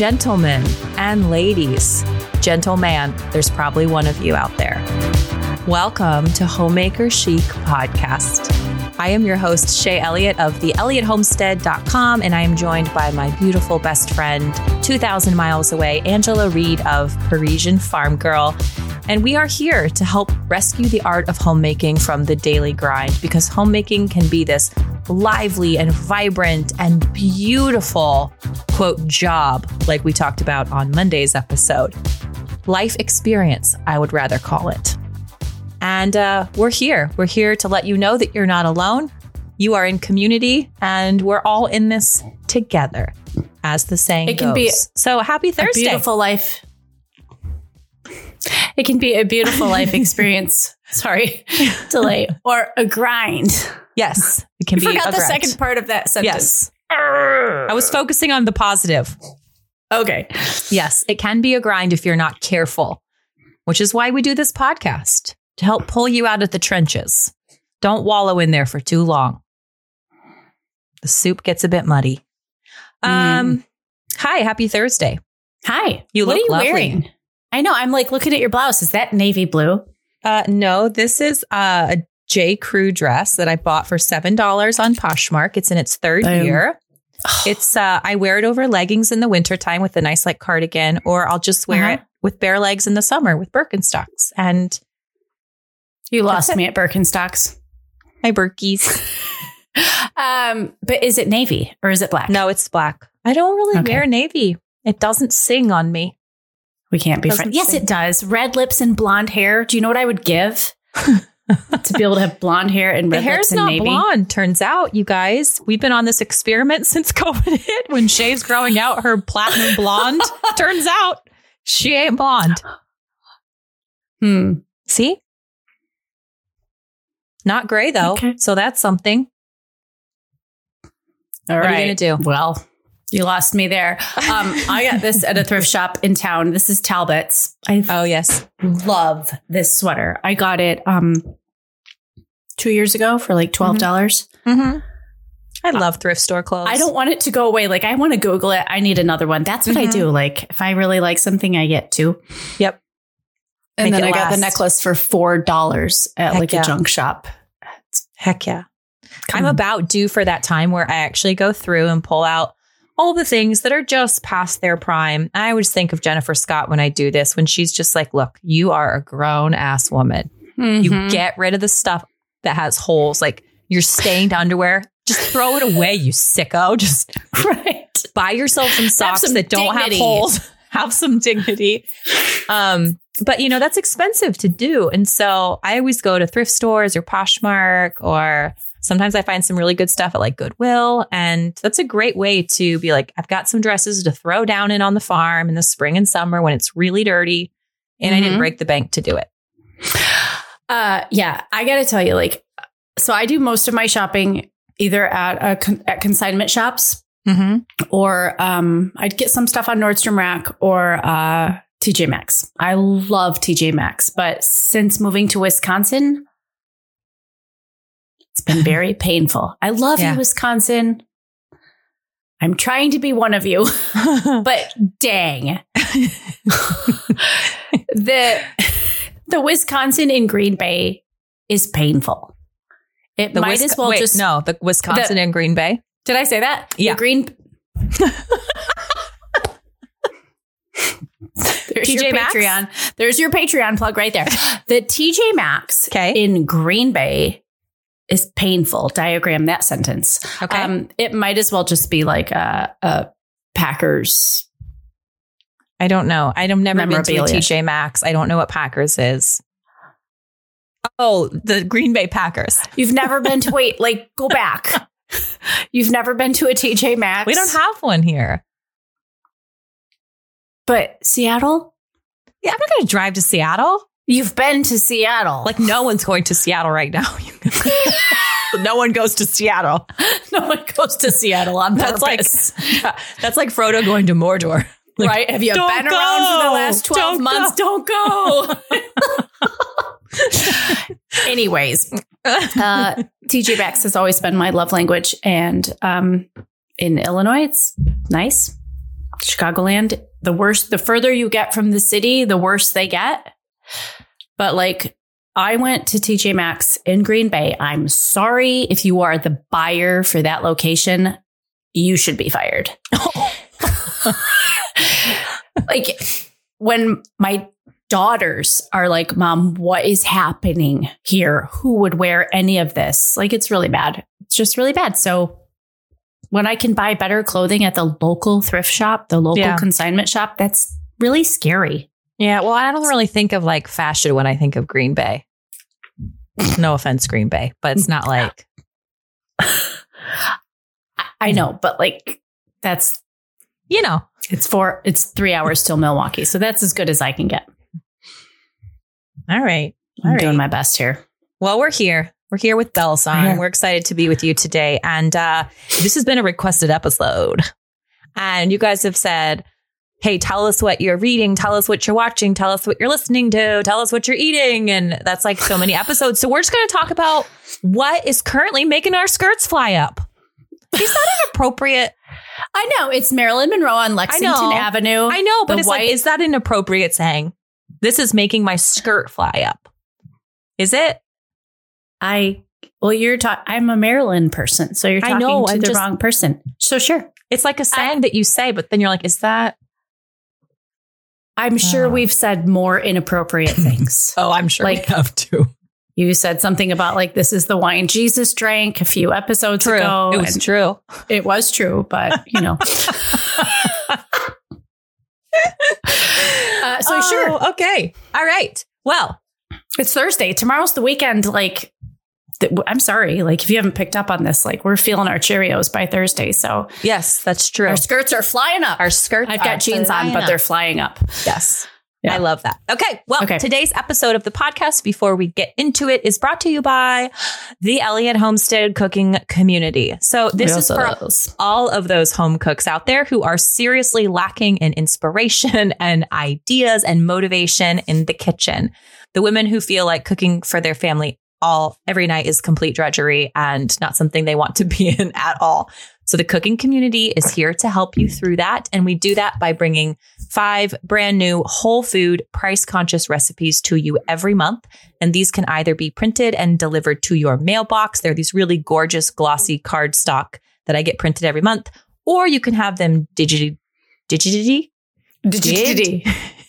Gentlemen and ladies, gentleman, there's probably one of you out there. Welcome to Homemaker Chic Podcast. I am your host, Shaye Elliott of theelliottHomestead.com, and I am joined by my beautiful best friend, 2,000 miles away, Angela Reed of Parisian Farm Girl. And we are here to help rescue the art of homemaking from the daily grind because homemaking can be this lively and vibrant and beautiful, quote, job, like we talked about on Monday's episode. Life experience, I would rather call it. And uh, we're here. We're here to let you know that you're not alone. You are in community, and we're all in this together, as the saying It can goes. be so happy Thursday. beautiful life. It can be a beautiful life experience. Sorry, delay or a grind. Yes, it can I be. forgot a the second part of that sentence. Yes, I was focusing on the positive. Okay. Yes, it can be a grind if you're not careful, which is why we do this podcast to help pull you out of the trenches. Don't wallow in there for too long. The soup gets a bit muddy. Um, hi, happy Thursday. Hi. You what look are you lovely. wearing? I know. I'm like looking at your blouse. Is that navy blue? Uh, no, this is uh, a J. Crew dress that I bought for seven dollars on Poshmark. It's in its third year. It's uh, I wear it over leggings in the wintertime with a nice like cardigan, or I'll just wear Uh-huh. it with bare legs in the summer with Birkenstocks and You lost me at Birkenstocks. my Birkies. Um, but is it navy or is it black? no, it's black. I don't really Okay. wear navy. It doesn't sing on me. we can't be friends. Yes, it does. Red lips and blonde hair. Do you know what I would give to be able to have blonde hair and The red hair's lips and not navy? blonde. Turns out, you guys, we've been on this experiment since COVID hit. When Shaye's growing out her platinum blonde, turns out she ain't blonde. Hmm. See? Not gray though. Okay. So that's something. All What right. are you gonna do? Well, you lost me there. Um, I got this at a thrift shop in town. This is Talbot's. I Oh yes. love this sweater. I got it um two years ago for like twelve dollars. Mm-hmm. I love thrift store clothes. I don't want it to go away. Like I want to Google it. I need another one. That's what I Mhm. do. Like if I really like something, I get two. Yep. And Make then I got the necklace for four dollars at Heck like yeah. a junk shop. Heck yeah. Come I'm on. about due for that time where I actually go through and pull out all the things that are just past their prime. I always think of Jennifer Scott when I do this, when she's just like, look, you are a grown ass woman. You Mhm. get rid of the stuff that has holes, like your stained underwear. Just throw it away, you sicko. Just right. buy yourself some socks some that don't have holes. have some dignity. Um, but you know, that's expensive to do. And so I always go to thrift stores or Poshmark or sometimes I find some really good stuff at like Goodwill. And that's a great way to be like, I've got some dresses to throw down in on the farm in the spring and summer when it's really dirty. And I didn't Mhm. break the bank to do it. Uh, yeah, I got to tell you, like, so I do most of my shopping either at a con- at consignment shops Mm-hmm. or um, I'd get some stuff on Nordstrom Rack or uh, TJ Maxx. I love TJ Maxx, but since moving to Wisconsin, it's been very painful. I love Yeah. you, Wisconsin. I'm trying to be one of you, but dang, the the Wisconsin in Green Bay is painful. It the might Wisc- as well wait, just no, the Wisconsin in Green Bay. Did I say that? Yeah. The green. There's TJ your Maxx? Patreon. There's your Patreon plug right there. The TJ Maxx Okay. in Green Bay is painful. Diagram that sentence. Okay. Um, it might as well just be like a, a Packers. I don't know. I've never been to a TJ Maxx. I don't know what Packers is. Oh, the Green Bay Packers. You've never been to wait, like go back. You've never been to a TJ Maxx. We don't have one here. but Seattle. Yeah, I'm not going to drive to Seattle. You've been to Seattle. Like, no one's going to Seattle right now. no one goes to Seattle. no one goes to Seattle on That's like purpose. that's like Frodo going to Mordor. Like, right? Have you "Don't been around for the last 12 Don't months? Don't go. Anyways, uh, TJ Maxx has always been my love language. And um, in Illinois, it's nice, Chicagoland, the worse, the further you get from the city, the worse they get. But like, I went to TJ Maxx in Green Bay. I'm sorry if you are the buyer for that location, you should be fired. like, when my daughters are like, Mom, what is happening here? Who would wear any of this? Like, it's really bad. It's just really bad. So, when I can buy better clothing at the local thrift shop, the local Yeah. consignment shop, that's really scary. Yeah, well, I don't really think of like fashion when I think of Green Bay. No offense, Green Bay, but it's not like I- I know, but like, that's you know. it's four, it's three hours till Milwaukee. So that's as good as I can get. All right, I'm all doing my best here. Well, we're here. We're here with Bell Song. Yeah. We're excited to be with you today, and uh, this has been a requested episode. And you guys have said, "Hey, tell us what you're reading. Tell us what you're watching. Tell us what you're listening to. Tell us what you're eating." And that's like so many episodes. So we're just going to talk about what is currently making our skirts fly up. Is that inappropriate? I know it's Marilyn Monroe on Lexington know. Avenue. I know, but it's like, is that inappropriate saying? This is making my skirt fly up. Is it? I well, you're talking. I'm a Maryland person, so you're I talking know, to I'm the just- wrong person. So sure, It's like a saying that you say, but then you're like, is that? I'm sure Oh. we've said more inappropriate things. Oh, I'm sure Like- we have to. You said something about like this is the wine Jesus drank a few episodes ago. it was true. it was true, but you know. Uh, so sure, Oh, Okay. All right. Well, it's Thursday. Tomorrow's the weekend. Like, th- I'm sorry. Like, if you haven't picked up on this, like, we're feeling our Cheerios by Thursday. So yes, that's true. our skirts are flying up. Our skirts. I've got jeans on, flying but up. they're flying up. Yes. Yeah. I love that. Okay. Well, Okay. today's episode of the podcast, before we get into it, is brought to you by the Elliott Homestead Cooking Community. So this is for all of those home cooks out there who are seriously lacking in inspiration and ideas and motivation in the kitchen. The women who feel like cooking for their family all every night is complete drudgery and not something they want to be in at all. So the cooking community is here to help you through that. And we do that by bringing five brand new whole food, price conscious recipes to you every month. And these can either be printed and delivered to your mailbox. They're these really gorgeous, glossy cardstock that I get printed every month, or you can have them digitally, digitally, Digi.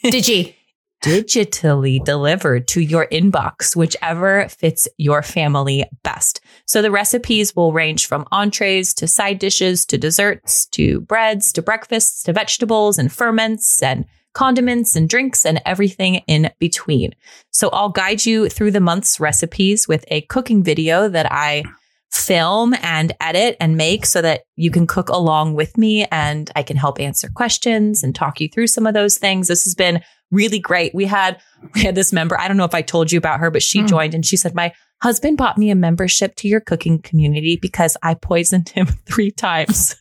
Digi. digitally delivered to your inbox, whichever fits your family best. So the recipes will range from entrees to side dishes to desserts to breads to breakfasts to vegetables and ferments and condiments and drinks and everything in between. So I'll guide you through the month's recipes with a cooking video that I film and edit and make so that you can cook along with me and I can help answer questions and talk you through some of those things. This has been really great. We had we had this member, I don't know if I told you about her, but she Mm. joined and she said my husband bought me a membership to your cooking community because I poisoned him 3 times.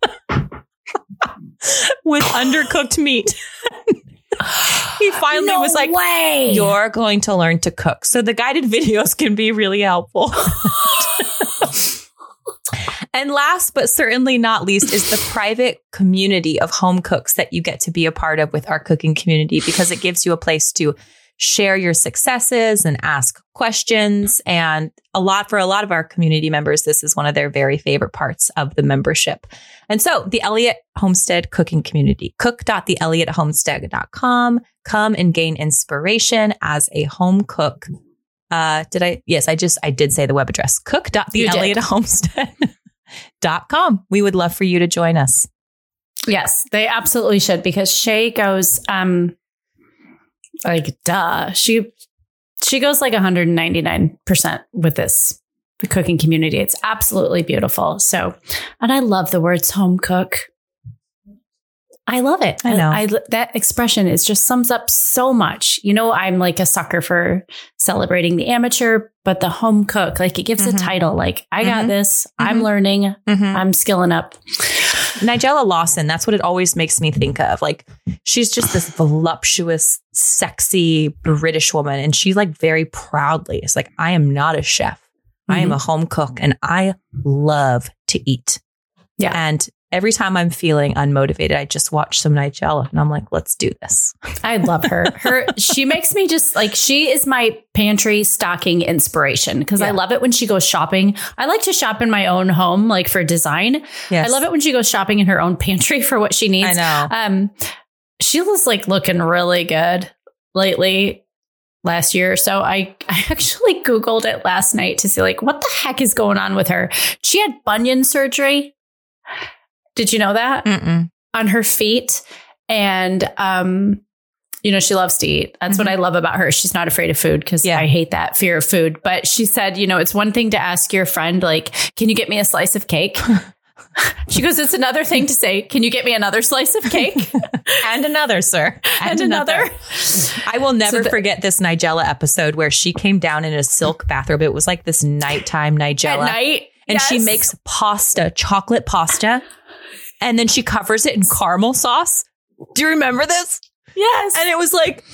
With undercooked meat. he finally No was like, way. you're going to learn to cook. So the guided videos can be really helpful. And last but certainly not least is the private community of home cooks that you get to be a part of with our cooking community because it gives you a place to share your successes and ask questions. And a lot for a lot of our community members this is one of their very favorite parts of the membership. And so the elliott homestead cooking community cook.theelliottHomestead.com come and gain inspiration as a home cook. Uh did i? Yes i just i did say the web address You cook.theelliottHomestead.com we would love for you to join us Yes, they absolutely should because Shaye goes um like duh. She she goes like 199% with this the cooking community. It's absolutely beautiful. So, and I love the words home cook. I love it. I know. I, that expression is just sums up so much. You know, I'm like a sucker for celebrating the amateur, but the home cook, like it gives Mhm. a title. Like I got Mhm. this. I'm Mhm. learning. I'm skilling up. Nigella Lawson, that's what it always makes me think of. Like she's just this voluptuous, sexy British woman. And she's like very proudly It's like, I am not a chef. I am a home cook and I love to eat. Yeah. And every time I'm feeling unmotivated, I just watch some Nigella and I'm like, let's do this. I love her. Her she makes me just like she is my pantry stocking inspiration because I love it when she goes shopping. I like to shop in my own home, like for design. Yes. I love it when she goes shopping in her own pantry for what she needs. I know. Um, Sheila's like looking really good lately. Last year, or so I I actually googled it last night to see like what the heck is going on with her. She had bunion surgery. Did you know that Mm-mm. on her feet? And um, you know she loves to eat. That's what I love about her. She's not afraid of food because Yeah. I hate that fear of food. But she said, you know, it's one thing to ask your friend like, "Can you get me a slice of cake?" she goes, "It's another thing to say, "Can you get me another slice of cake?" And another, sir. and another. I will never the- forget this Nigella episode where she came down in a silk bathrobe. It was like this nighttime Nigella. At night. and she makes pasta, chocolate pasta, and then she covers it in caramel sauce. Do you remember this? Yes. And it was like,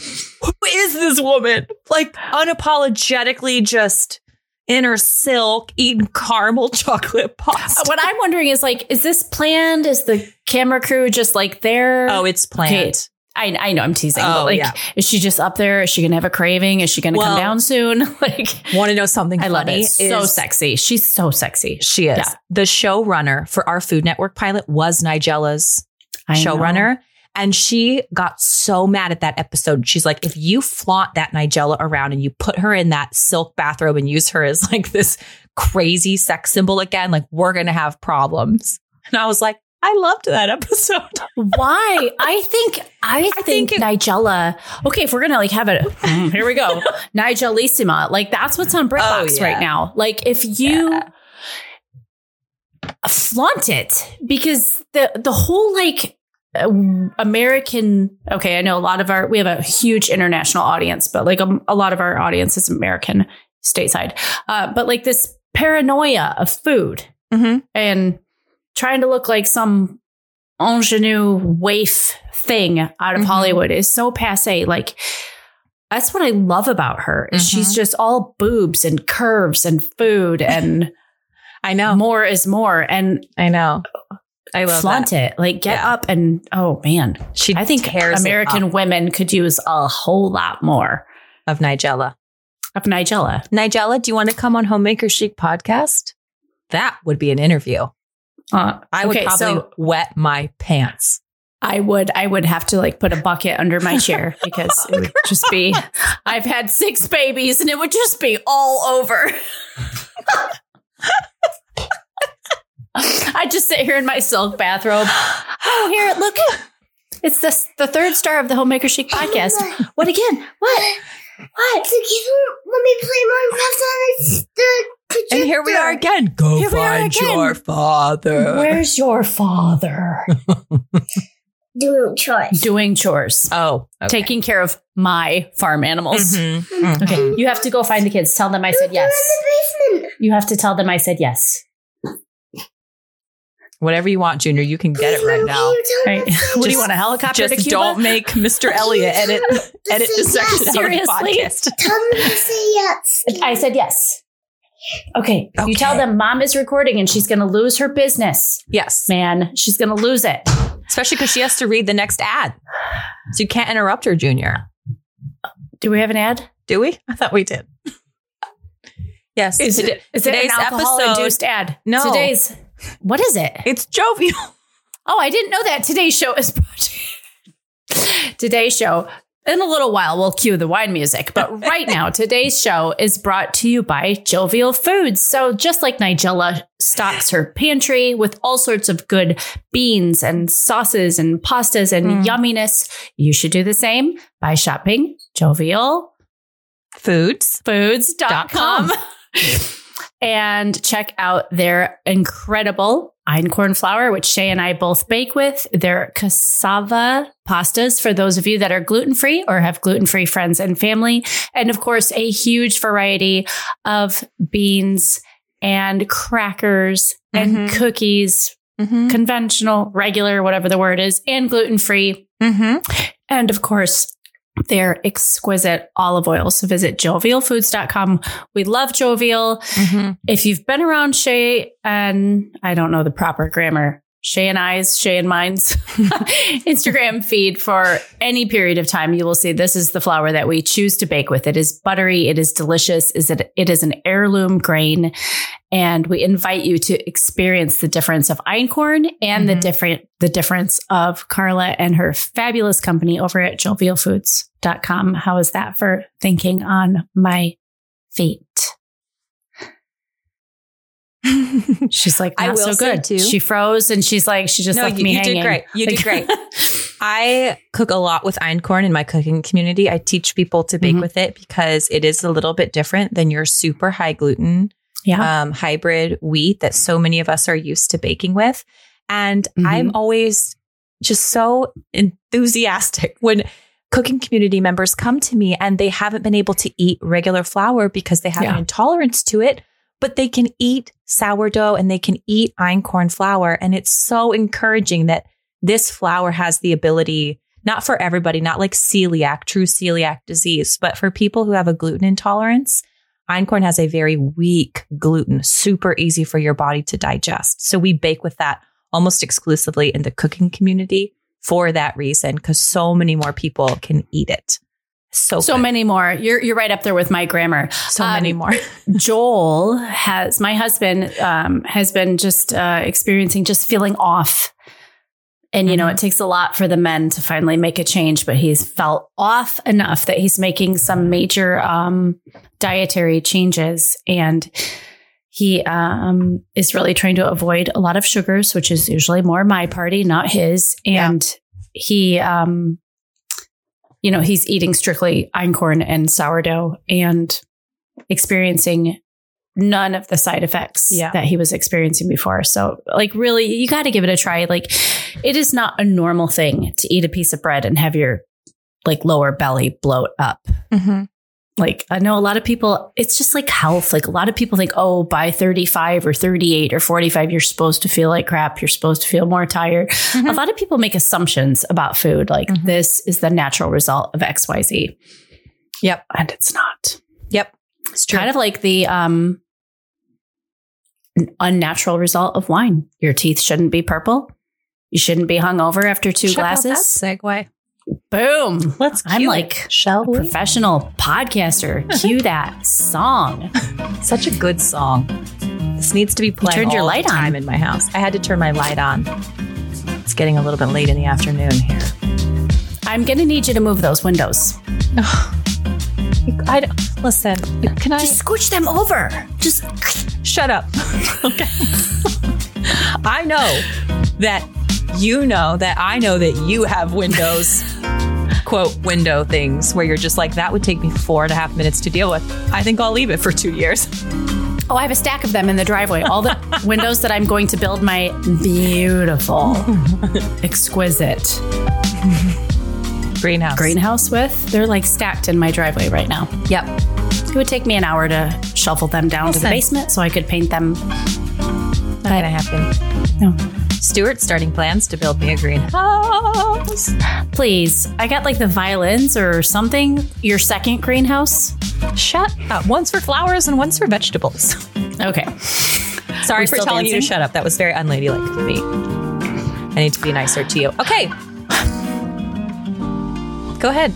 who is this woman? Like unapologetically just in her silk eating caramel chocolate pasta. what I'm wondering is like, is this planned? Is the camera crew just like there? Oh, it's planned. I, I know I'm teasing, Oh, but like, yeah. is she just up there? Is she gonna have a craving? Is she gonna Well- come down soon? like, Want to know something I love it. So sexy. She's so sexy. She is. Yeah. The showrunner for our Food Network pilot was Nigella's showrunner. And she got so mad at that episode. She's like, if you flaunt that Nigella around and you put her in that silk bathrobe and use her as like this crazy sex symbol again, like we're going to have problems. And I was like, I loved that episode. Why? I think I, think, think it- Nigella. Okay, if we're gonna like have it, mm, here we go. Nigellissima. Like that's what's on BritBox Oh, yeah. right now. Like if you flaunt it, because the the whole like uh, American. Okay, I know a lot of our we have a huge international audience, but like a, a lot of our audience is American stateside. Uh, but like this paranoia of food Mm-hmm. and trying to look like some ingenue waif thing out of Mhm. Hollywood is so passe. Like that's what I love about her. Is she's Mhm. just all boobs and curves and food and I know. more is more and I know. I love flaunt that. it. Like get Yeah. up and oh man. She I think American women could use a whole lot more of Nigella. of Nigella. Nigella, do you want to come on Homemaker Chic podcast? That would be an interview. Uh, I would okay, probably so wet my pants. I would I would have to like put a bucket under my chair because it would just be I've had six babies and it would just be all over. I just sit here in my silk bathrobe. Oh, here, look. It's the the third star of the Homemaker Chic podcast. What again? What? What? So can you let me play Minecraft on the, the projector? And here we are again. Go Here find again. your father. Where's your father? doing chores. Doing chores. Oh, okay. Taking care of my farm animals. Mhm, mhm. Okay, you have to go find the kids. Tell them I said yes. They're in the basement. You have to tell them I said yes. Whatever you want, Junior. You can get it right now. Right. What do you want? A helicopter to Just Cuba? don't make Mr. Elliott edit edit the section yes? out of the Seriously? podcast. Tell them to say yes. I said yes. Okay. Okay. You tell them mom is recording and she's going to lose her business. Yes, Man, she's going to lose it. especially because she has to read the next ad, so you can't interrupt her, Junior. Do we have an ad? Do we? I thought we did. Yes, Is Today- it, is it an today's alcohol episode- induced ad? No. Today's, what is it? It's jovial. Oh, I didn't know that. Today's show is brought to you. Today's show. In a little while, we'll cue the wine music. But right now, today's show is brought to you by Jovial Foods. So, just like Nigella stocks her pantry with all sorts of good beans and sauces and pastas and Mm. yumminess, you should do the same by shopping jovialfoods.com Foods. Dot com. and check out their incredible einkorn flour, which Shaye and I both bake with. Their cassava pastas for those of you that are gluten free or have gluten free friends and family. And of course, a huge variety of beans and crackers and Mhm. cookies, Mm-hmm. conventional, regular, whatever the word is, and gluten free. Mm-hmm. And of course, their exquisite olive oil. So visit jovialfoods.com. We love Jovial. Mm-hmm. If you've been around Shaye and I don't know the proper grammar, Shaye and I's, Shaye and Mine's Instagram feed for any period of time, you will see this is the flour that we choose to bake with. It is buttery. It is delicious. Is it? It is an heirloom grain, and we invite you to experience the difference of einkorn and the Mhm. different the difference of Carla and her fabulous company over at jovialfoods.com. How is that for thinking on my feet? She's like, I will so say, good. too- She froze and she's like, she just No, left you- me you did great. You did great. I cook a lot with einkorn in my cooking community. I teach people to bake Mhm. with it because it is a little bit different than your super high gluten yeah. um, hybrid wheat that so many of us are used to baking with. And Mhm. I'm always just so enthusiastic when cooking community members come to me and they haven't been able to eat regular flour because they have Yeah. an intolerance to it, but they can eat sourdough and they can eat einkorn flour. And it's so encouraging that this flour has the ability, not for everybody, not like celiac, true celiac disease, but for people who have a gluten intolerance, einkorn has a very weak gluten, super easy for your body to digest. So we bake with that almost exclusively in the cooking community for that reason, because so many more people can eat it. So, so good. many more. You're you're right up there with my grammar. so um, many more. Joel has my husband um, has been just uh, experiencing just feeling off. And you know, Mhm. it takes a lot for the men to finally make a change, but he's felt off enough that he's making some major um, dietary changes, and he um, is really trying to avoid a lot of sugars, which is usually more my party, not his. Yeah. And he, um, you know, he's eating strictly einkorn and sourdough, and experiencing none of the side effects Yeah. that he was experiencing before. So, like, really, you got to give it a try. Like, it is not a normal thing to eat a piece of bread and have your like lower belly bloat up. Mhm. Like, I know a lot of people, it's just like health. Like, a lot of people think, oh, by 35 or 38 or 45, you're supposed to feel like crap. You're supposed to feel more tired. Mhm. A lot of people make assumptions about food. Like, Mhm. this is the natural result of XYZ. Yep. And it's not. Yep. It's true. Kind of like the um, unnatural result of wine. Your teeth shouldn't be purple. You shouldn't be hungover after two Check out glasses. that segue. Boom. Let's I'm like shall a we? professional podcaster. Cue that song. Such a good song. This needs to be playing turned your light on. time in my house. I had to turn my light on. It's getting a little bit late in the afternoon here. I'm going to need you to move those windows. I don't- listen. Can I Just scooch them over. Just shut up? okay. I know that you know that I know that you have windows, quote window things where you're just like that would take me four and a half minutes to deal with. I think I'll leave it for two years. Oh, I have a stack of them in the driveway. All the windows that I'm going to build my beautiful, exquisite Greenhouse. greenhouse with. They're like stacked in my driveway right now. Yep. It would take me an hour to shuffle them down to the basement so I could paint them. Not gonna happen. No. Stuart's starting plans to build me a greenhouse. Please, I got like the violins or something. Your second greenhouse. Shut up. One's for flowers and one's for vegetables. Okay. Sorry We for telling you to shut up. That was very unladylike of me. I need to be nicer to you. Okay. Go ahead.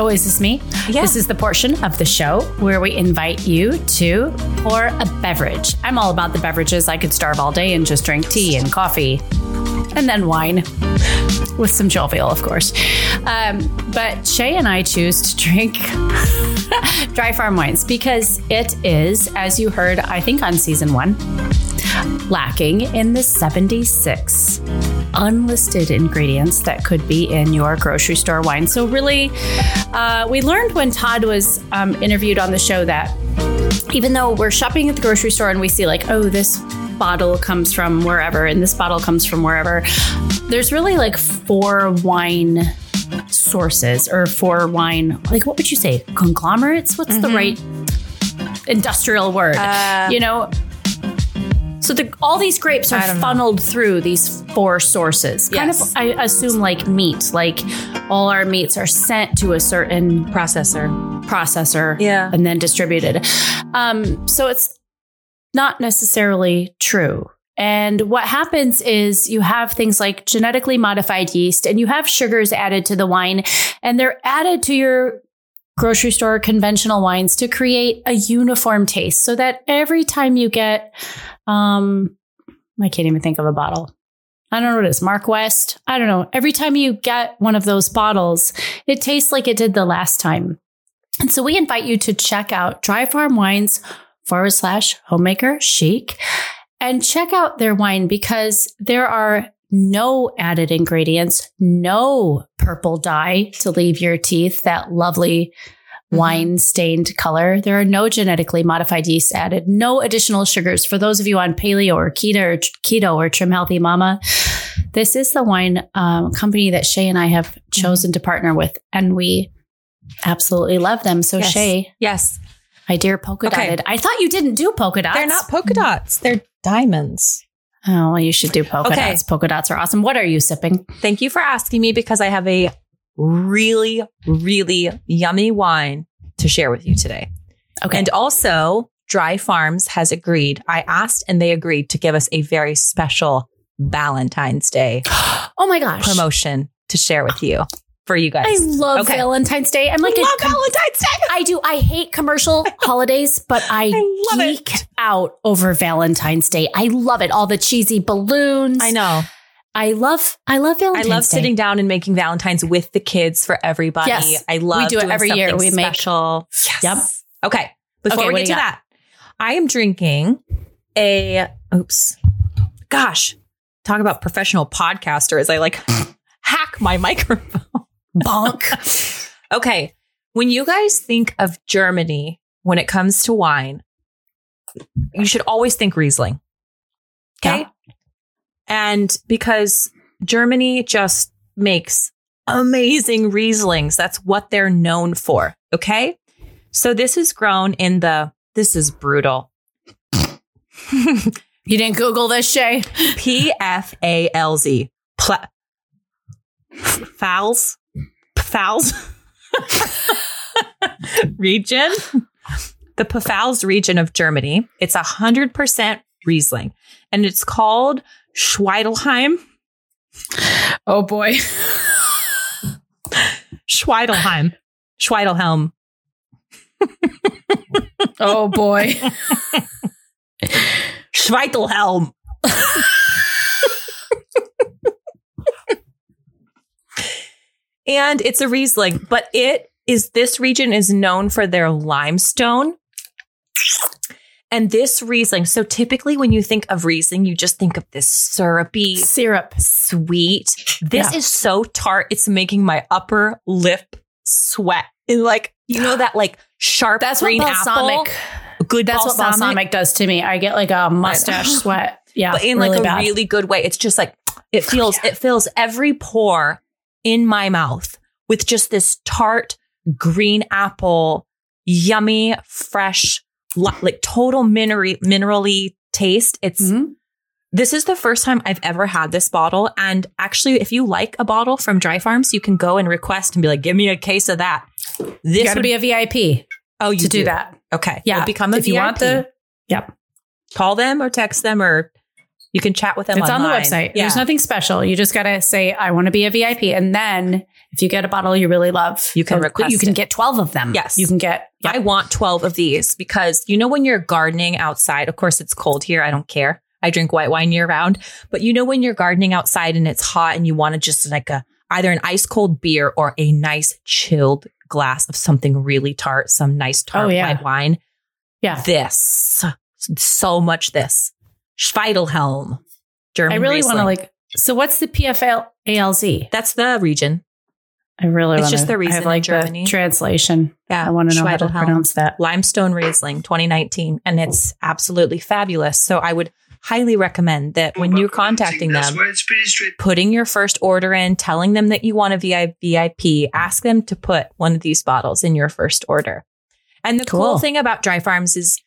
Oh, is this me? Yeah. This is the portion of the show where we invite you to pour a beverage. I'm all about the beverages. I could starve all day and just drink tea and coffee and then wine with some jovial, of course. Um, but Shaye and I choose to drink dry farm wines because it is, as you heard, I think on season one, lacking in the 76 unlisted ingredients that could be in your grocery store wine. So, really, uh, we learned when Todd was um, interviewed on the show that even though we're shopping at the grocery store and we see, like, oh, this bottle comes from wherever and this bottle comes from wherever, there's really like four wine sources or four wine, like, what would you say? Conglomerates? What's the right industrial word? Uh, you know, so the, all these grapes are don't know. funneled through these four sources. Kind Yes. of, I assume, like meat. Like all our meats are sent to a certain processor. processor, Yeah. and then distributed. Um, so it's not necessarily true. And what happens is you have things like genetically modified yeast and you have sugars added to the wine and they're added to your grocery store conventional wines to create a uniform taste so that every time you get, um, I can't even think of a bottle. I don't know what it is, Mark West. I don't know. Every time you get one of those bottles, it tastes like it did the last time. And so we invite you to check out Dry Farm Wines forward slash homemaker chic and check out their wine because there are no added ingredients, no purple dye to leave your teeth that lovely wine stained color. There are no genetically modified yeast added, no additional sugars. For those of you on paleo or keto or keto or trim healthy mama, this is the wine um, company that Shaye and I have chosen to partner with, and we absolutely love them. So Yes. Shaye, Yes. my dear polka Okay. dotted. I thought you didn't do polka dots. They're not polka dots, they're diamonds. Oh, well, you should do polka Okay. dots. Polka dots are awesome. What are you sipping? Thank you for asking me because I have a really, really yummy wine to share with you today. Okay. And also, Dry Farms has agreed. I asked and they agreed to give us a very special Valentine's Day oh my gosh. promotion to share with you for you guys. I love Okay. Valentine's Day. I'm like I love Valentine's Day. I do. I hate commercial holidays, but I, I love it. geek out over Valentine's Day. I love it. All the cheesy balloons. I know. I love. I love Valentine's. Day. I love Day. sitting down and making Valentine's with the kids for everybody. Yes. I love we do it every year. We make- special. Yes. Yep. Okay. Before Okay, we get to that, I am drinking a oops. Gosh. Talk about professional podcasters. I like hack my microphone. Bonk. Okay. When you guys think of Germany when it comes to wine, you should always think Riesling. Okay. Yeah. And because Germany just makes amazing Rieslings, that's what they're known for. Okay. So this is grown in the, this is brutal. You didn't Google this, Shaye? P F A L Z. Pfalz. Pfalz. region. The Pfalz region of Germany. It's a hundred percent Riesling, and it's called Schweidelheim. Oh boy. Schweidelheim. Schweidelhelm. Oh boy. Schweidelhelm. and it's a Riesling, but it is this region is known for their limestone. And this Riesling, so typically when you think of Riesling, you just think of this syrupy, Syrup. sweet. This Yeah. is so tart, it's making my upper lip sweat. And like, you know that like sharp That's what green balsamic. apple? Good That's what balsamic does to me. I get like a mustache sweat. Yeah, but in really like a bad. really good way. It's just like it feels it fills every pore in my mouth with just this tart green apple, yummy, fresh, like total mineral minerally taste. It's Mhm. this is the first time I've ever had this bottle. And actually, if you like a bottle from Dry Farms, you can go and request and be like, "Give me a case of that." This You got to would- be a VIP oh, you to do, that. Okay, Yeah, Well, become a if you want VIP. the. Yep, call them or text them or you can chat with them. it's on the website. Yeah. There's nothing special. You just got to say, "I want to be a VIP," and then if you get a bottle you really love, You can uh, request You can it. get twelve of them. Yes. you can get. Yep. I want 12 of these because you know, when you're gardening outside, of course, it's cold here. I don't care. I drink white wine year round. But you know, when you're gardening outside and it's hot and you want to just like a either an ice cold beer or a nice chilled glass of something really tart, some nice tart Oh, yeah. white wine. Yeah. This, so much this. Schweidelhelm. German I really want to like. So what's the PFALZ? That's the region. I really It's want just the I reason have in like Germany. the translation. Yeah. I want to know how to pronounce that. Limestone Riesling 2019, and it's absolutely fabulous. So I would highly recommend that when you're contacting them, why it's pretty straight. putting your first order in, telling them that you want a VIP, ask them to put one of these bottles in your first order. And the cool, Cool. thing about Dry Farms is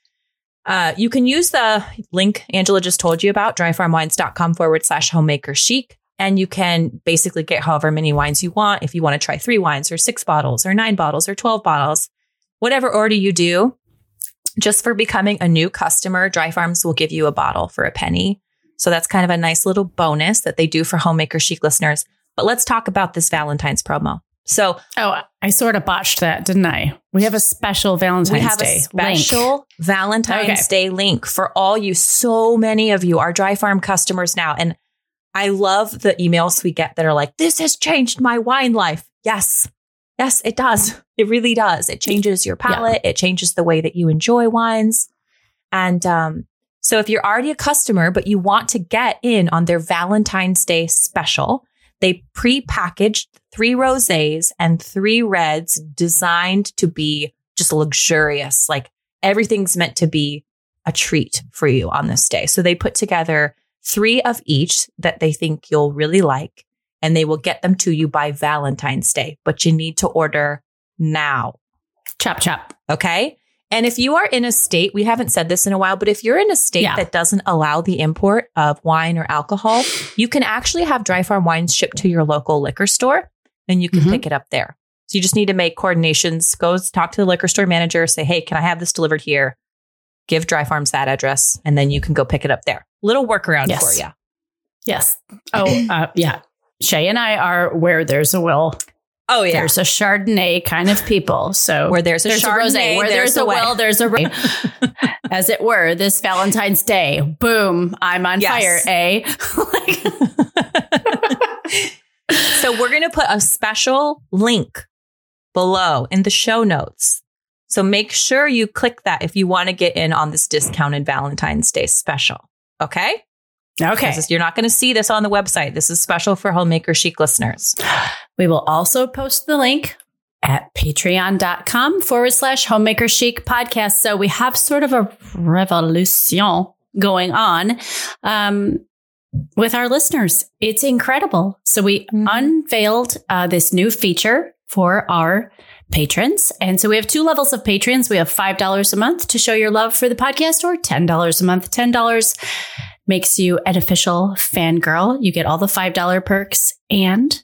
uh, you can use the link Angela just told you about, dryfarmwines.com forward slash homemaker chic. And you can basically get however many wines you want. If you want to try three wines or six bottles or nine bottles or 12 bottles, whatever order you do, just for becoming a new customer, Dry Farms will give you a bottle for a penny. So that's kind of a nice little bonus that they do for Homemaker Chic listeners. But let's talk about this Valentine's promo. So Oh, I sort of botched that, didn't I? We have a special Valentine's Day. we have Day a special link. Valentine's Okay. Day link for all you. So many of you are Dry Farm customers now. And I love the emails we get that are like, this has changed my wine life. Yes. Yes, it does. It really does. It changes your palate. It changes the way that you enjoy wines. And um, so if you're already a customer, but you want to get in on their Valentine's Day special, they pre-packaged three rosés and three reds designed to be just luxurious. Like everything's meant to be a treat for you on this day. So they put together three of each that they think you'll really like, and they will get them to you by Valentine's Day. But you need to order now. Chop chop. Okay. And if you are in a state, we haven't said this in a while, but if you're in a state Yeah. that doesn't allow the import of wine or alcohol, you can actually have dry farm wines shipped to your local liquor store and you can Mhm. pick it up there. So you just need to make coordinations, go talk to the liquor store manager, say, hey, can I have this delivered here? Give Dry Farms that address, and then you can go pick it up there. Little workaround Yes. for you. Yes. Oh, uh, yeah. Shaye and I are where there's a will. Oh, yeah, There's a Chardonnay kind of people. So Where there's a there's a Chardonnay, rosé. Where there's there's, a a will, there's a way. As it were, this Valentine's Day. Boom. I'm on Yes. fire, eh? Like- so we're going to put a special link below in the show notes. So make sure you click that if you want to get in on this discounted Valentine's Day special. Okay? okay. This you're not going to see this on the website. This is special for Homemaker Chic listeners. We will also post the link at patreon.com forward slash homemaker chic podcast. So we have sort of a revolution going on um, with our listeners. It's incredible. So we Mhm. unveiled uh, this new feature for our patrons. And so we have two levels of patrons. We have $5 a month to show your love for the podcast or $10 a month. $10 makes you an official fangirl. You get all the $5 perks and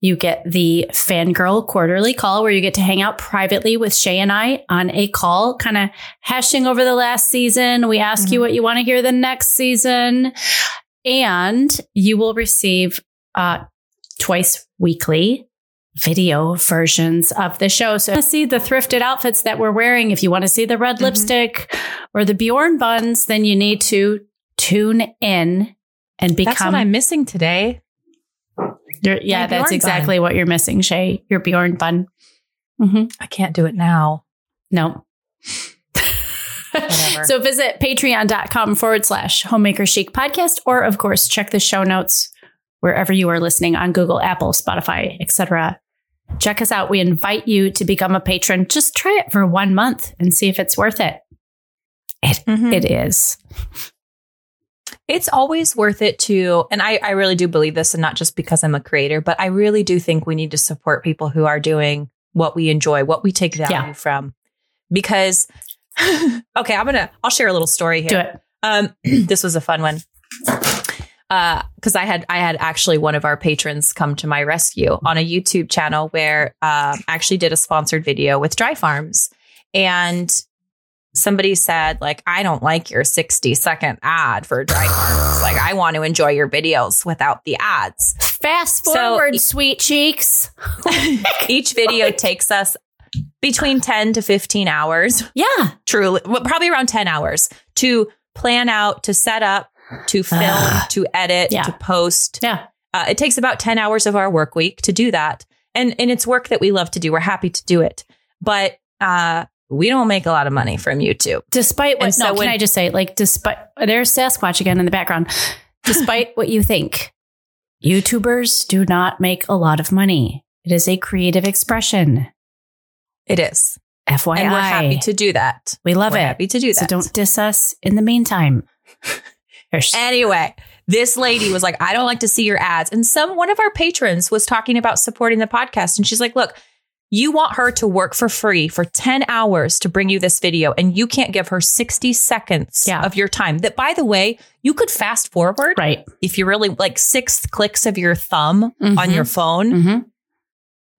you get the fangirl quarterly call where you get to hang out privately with Shaye and I on a call, kind of hashing over the last season. We ask you Mhm. what you want to hear the next season. And you will receive uh, twice weekly video versions of the show. So, if you want to see the thrifted outfits that we're wearing, if you want to see the red Mhm. lipstick or the Bjorn buns, then you need to tune in and become That's what I'm missing today. yeah, that's exactly what you're missing, Shaye. Your Bjorn bun. hmm I can't do it now. No. So visit patreon.com forward slash homemaker chic podcast, or of course, check the show notes wherever you are listening on Google, Apple, Spotify, etc. Check us out. We invite you to become a patron. Just try it for one month and see if it's worth it. Mhm. It is. it's always worth it to and I, I really do believe this and not just because i'm a creator but i really do think we need to support people who are doing what we enjoy what we take value Yeah. from because okay i'm gonna i'll share a little story here. Do it. um this was a fun one. Uh because i had i had actually one of our patrons come to my rescue on a youtube channel where um I actually did a sponsored video with dry farms. And somebody said like i don't like your 60 second ad for dry farms. Like i want to enjoy your videos without the ads. Fast So- forward, sweet cheeks. each video takes us between 10 to 15 hours Yeah. truly well, probably around 10 hours to plan out to set up to film Ah. to edit Yeah. to post Yeah. uh, it takes about 10 hours of our work week to do that and and it's work that we love to do we're happy to do it but uh we don't make a lot of money from youtube Despite what, And so no, when- can I just say, like, despite, there's Sasquatch again in the background. Despite what you think, YouTubers do not make a lot of money. It is a creative expression. It is FYI. and we're happy to do that we love we're it. happy to do that So don't diss us in the meantime. Anyway, this lady was like, I don't like to see your ads. And some one of our patrons was talking about supporting the podcast. And she's like, Look, you want her to work for free for 10 hours to bring you this video, and you can't give her 60 seconds Yeah. of your time. That, by the way, you could fast forward right. if you really like six clicks of your thumb on Mhm. your phone, Mhm.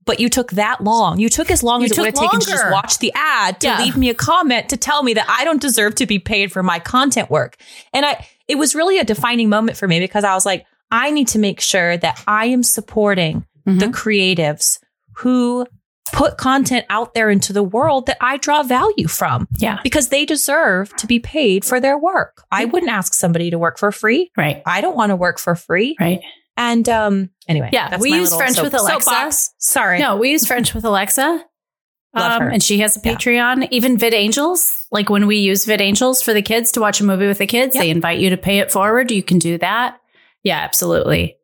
But you took that long. You took as long You as it would have took taken to just watch the ad to Yeah. leave me a comment to tell me that I don't deserve to be paid for my content work. And I, it was really a defining moment for me because I was like, I need to make sure that I am supporting Mhm. the creatives who put content out there into the world that I draw value from yeah. because they deserve to be paid for their work. I wouldn't ask somebody to work for free. Right. I don't want to work for free. Right. And um anyway, Yeah, that's we use little French with Alexa. soapbox. Sorry. No, we use French with Alexa. Love Um, her. and she has a Yeah. Patreon. Even VidAngels, like when we use VidAngels for the kids to watch a movie with the kids, Yep. they invite you to pay it forward. You can do that. Yeah, absolutely.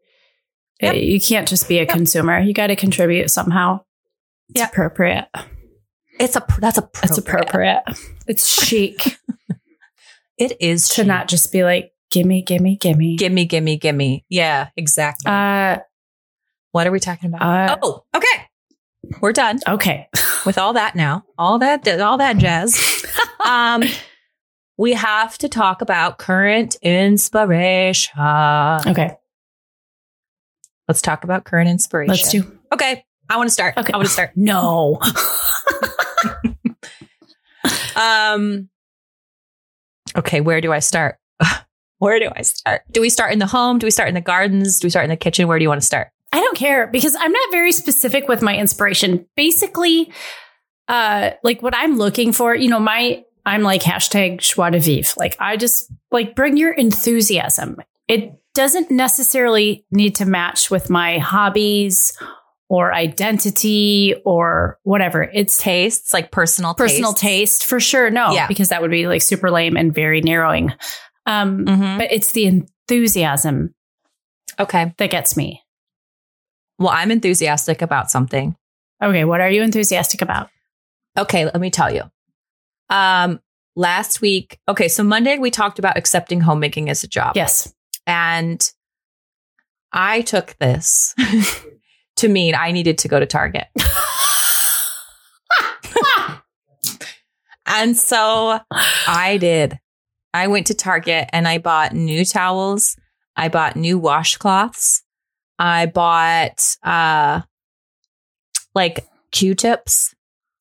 Yep. Uh, You can't just be a consumer. You got to contribute somehow. It's Yep. appropriate. It's a that's appropriate. It's appropriate. It's chic It is to not just be like, gimme, gimme, gimme. gimme, gimme, gimme. Yeah, exactly. Uh, what are we talking about? uh, oh, okay. We're done okay. with all that now. All that all that jazz. um we have to talk about current inspiration. Okay. Let's talk about current inspiration. Let's do. Okay. I want to start. Okay. I want to start. No. Um Okay, where do I start? Where do I start? Do we start in the home? Do we start in the gardens? Do we start in the kitchen? Where do you want to start? I don't care because I'm not very specific with my inspiration. Basically, uh, like what I'm looking for, you know, my I'm like hashtag joie de vivre. Like I just like bring your enthusiasm. It doesn't necessarily need to match with my hobbies or identity or whatever. It's Tastes, like personal personal tastes. taste for sure. No, Yeah. because that would be like super lame and very narrowing. Um, Mhm. but it's the enthusiasm Okay. that gets me. Well, I'm enthusiastic about something. Okay, what are you enthusiastic about? Okay, let me tell you. Um, last week, okay, so Monday we talked about accepting homemaking as a job. Yes. And I took this to mean I needed to go to Target. And so I did. I went to Target and I bought new towels. I bought new washcloths. I bought uh like Q-tips,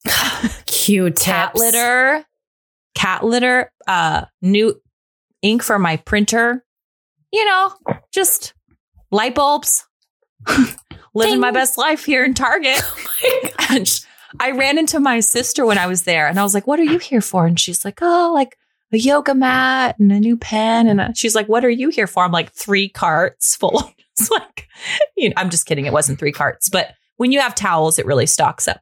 Cute cat litter, cat litter, uh new ink for my printer. You know, just light bulbs. Living my best life here in Target. sh- I ran into my sister when I was there and I was like, What are you here for? And she's like, Oh, like a yoga mat and a new pen. And a-" she's like, What are you here for? I'm like, Three carts full. it's like, you know, I'm just kidding. It wasn't three carts, but when you have towels, it really stocks up.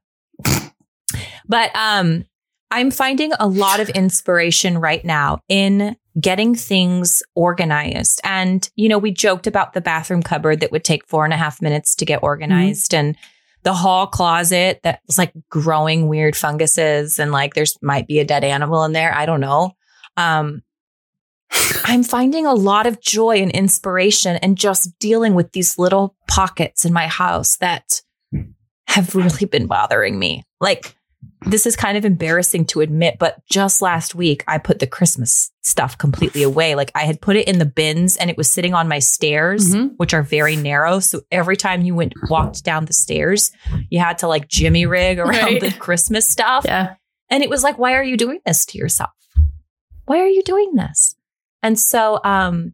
but um, I'm finding a lot of inspiration right now in getting things organized. And, you know, we joked about the bathroom cupboard that would take four and a half minutes to get organized and the hall closet that was like growing weird funguses and like there's might be a dead animal in there. I don't know. Um, I'm finding a lot of joy and inspiration and just dealing with these little pockets in my house that have really been bothering me. Like, this is kind of embarrassing to admit, but just last week I put the Christmas stuff completely away. Like I had put it in the bins and it was sitting on my stairs, Mhm. which are very narrow. So every time you went walked down the stairs, you had to like jimmy rig around Right. the Christmas stuff. Yeah. And it was like, why are you doing this to yourself? Why are you doing this? And so, um,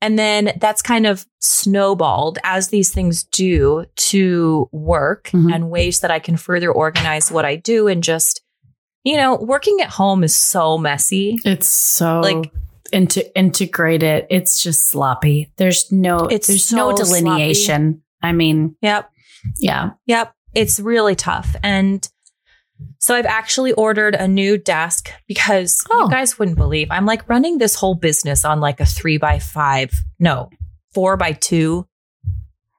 and then that's kind of snowballed as these things do to work Mhm. and ways that I can further organize what I do and just, you know, working at home is so messy. It's so Like- into integrate it. It's just sloppy. There's no It's there's no so delineation. I mean, Yep. yeah. Yep. It's really tough. And so I've actually ordered a new desk because Oh. you guys wouldn't believe I'm like running this whole business on like a three by five, no, four by two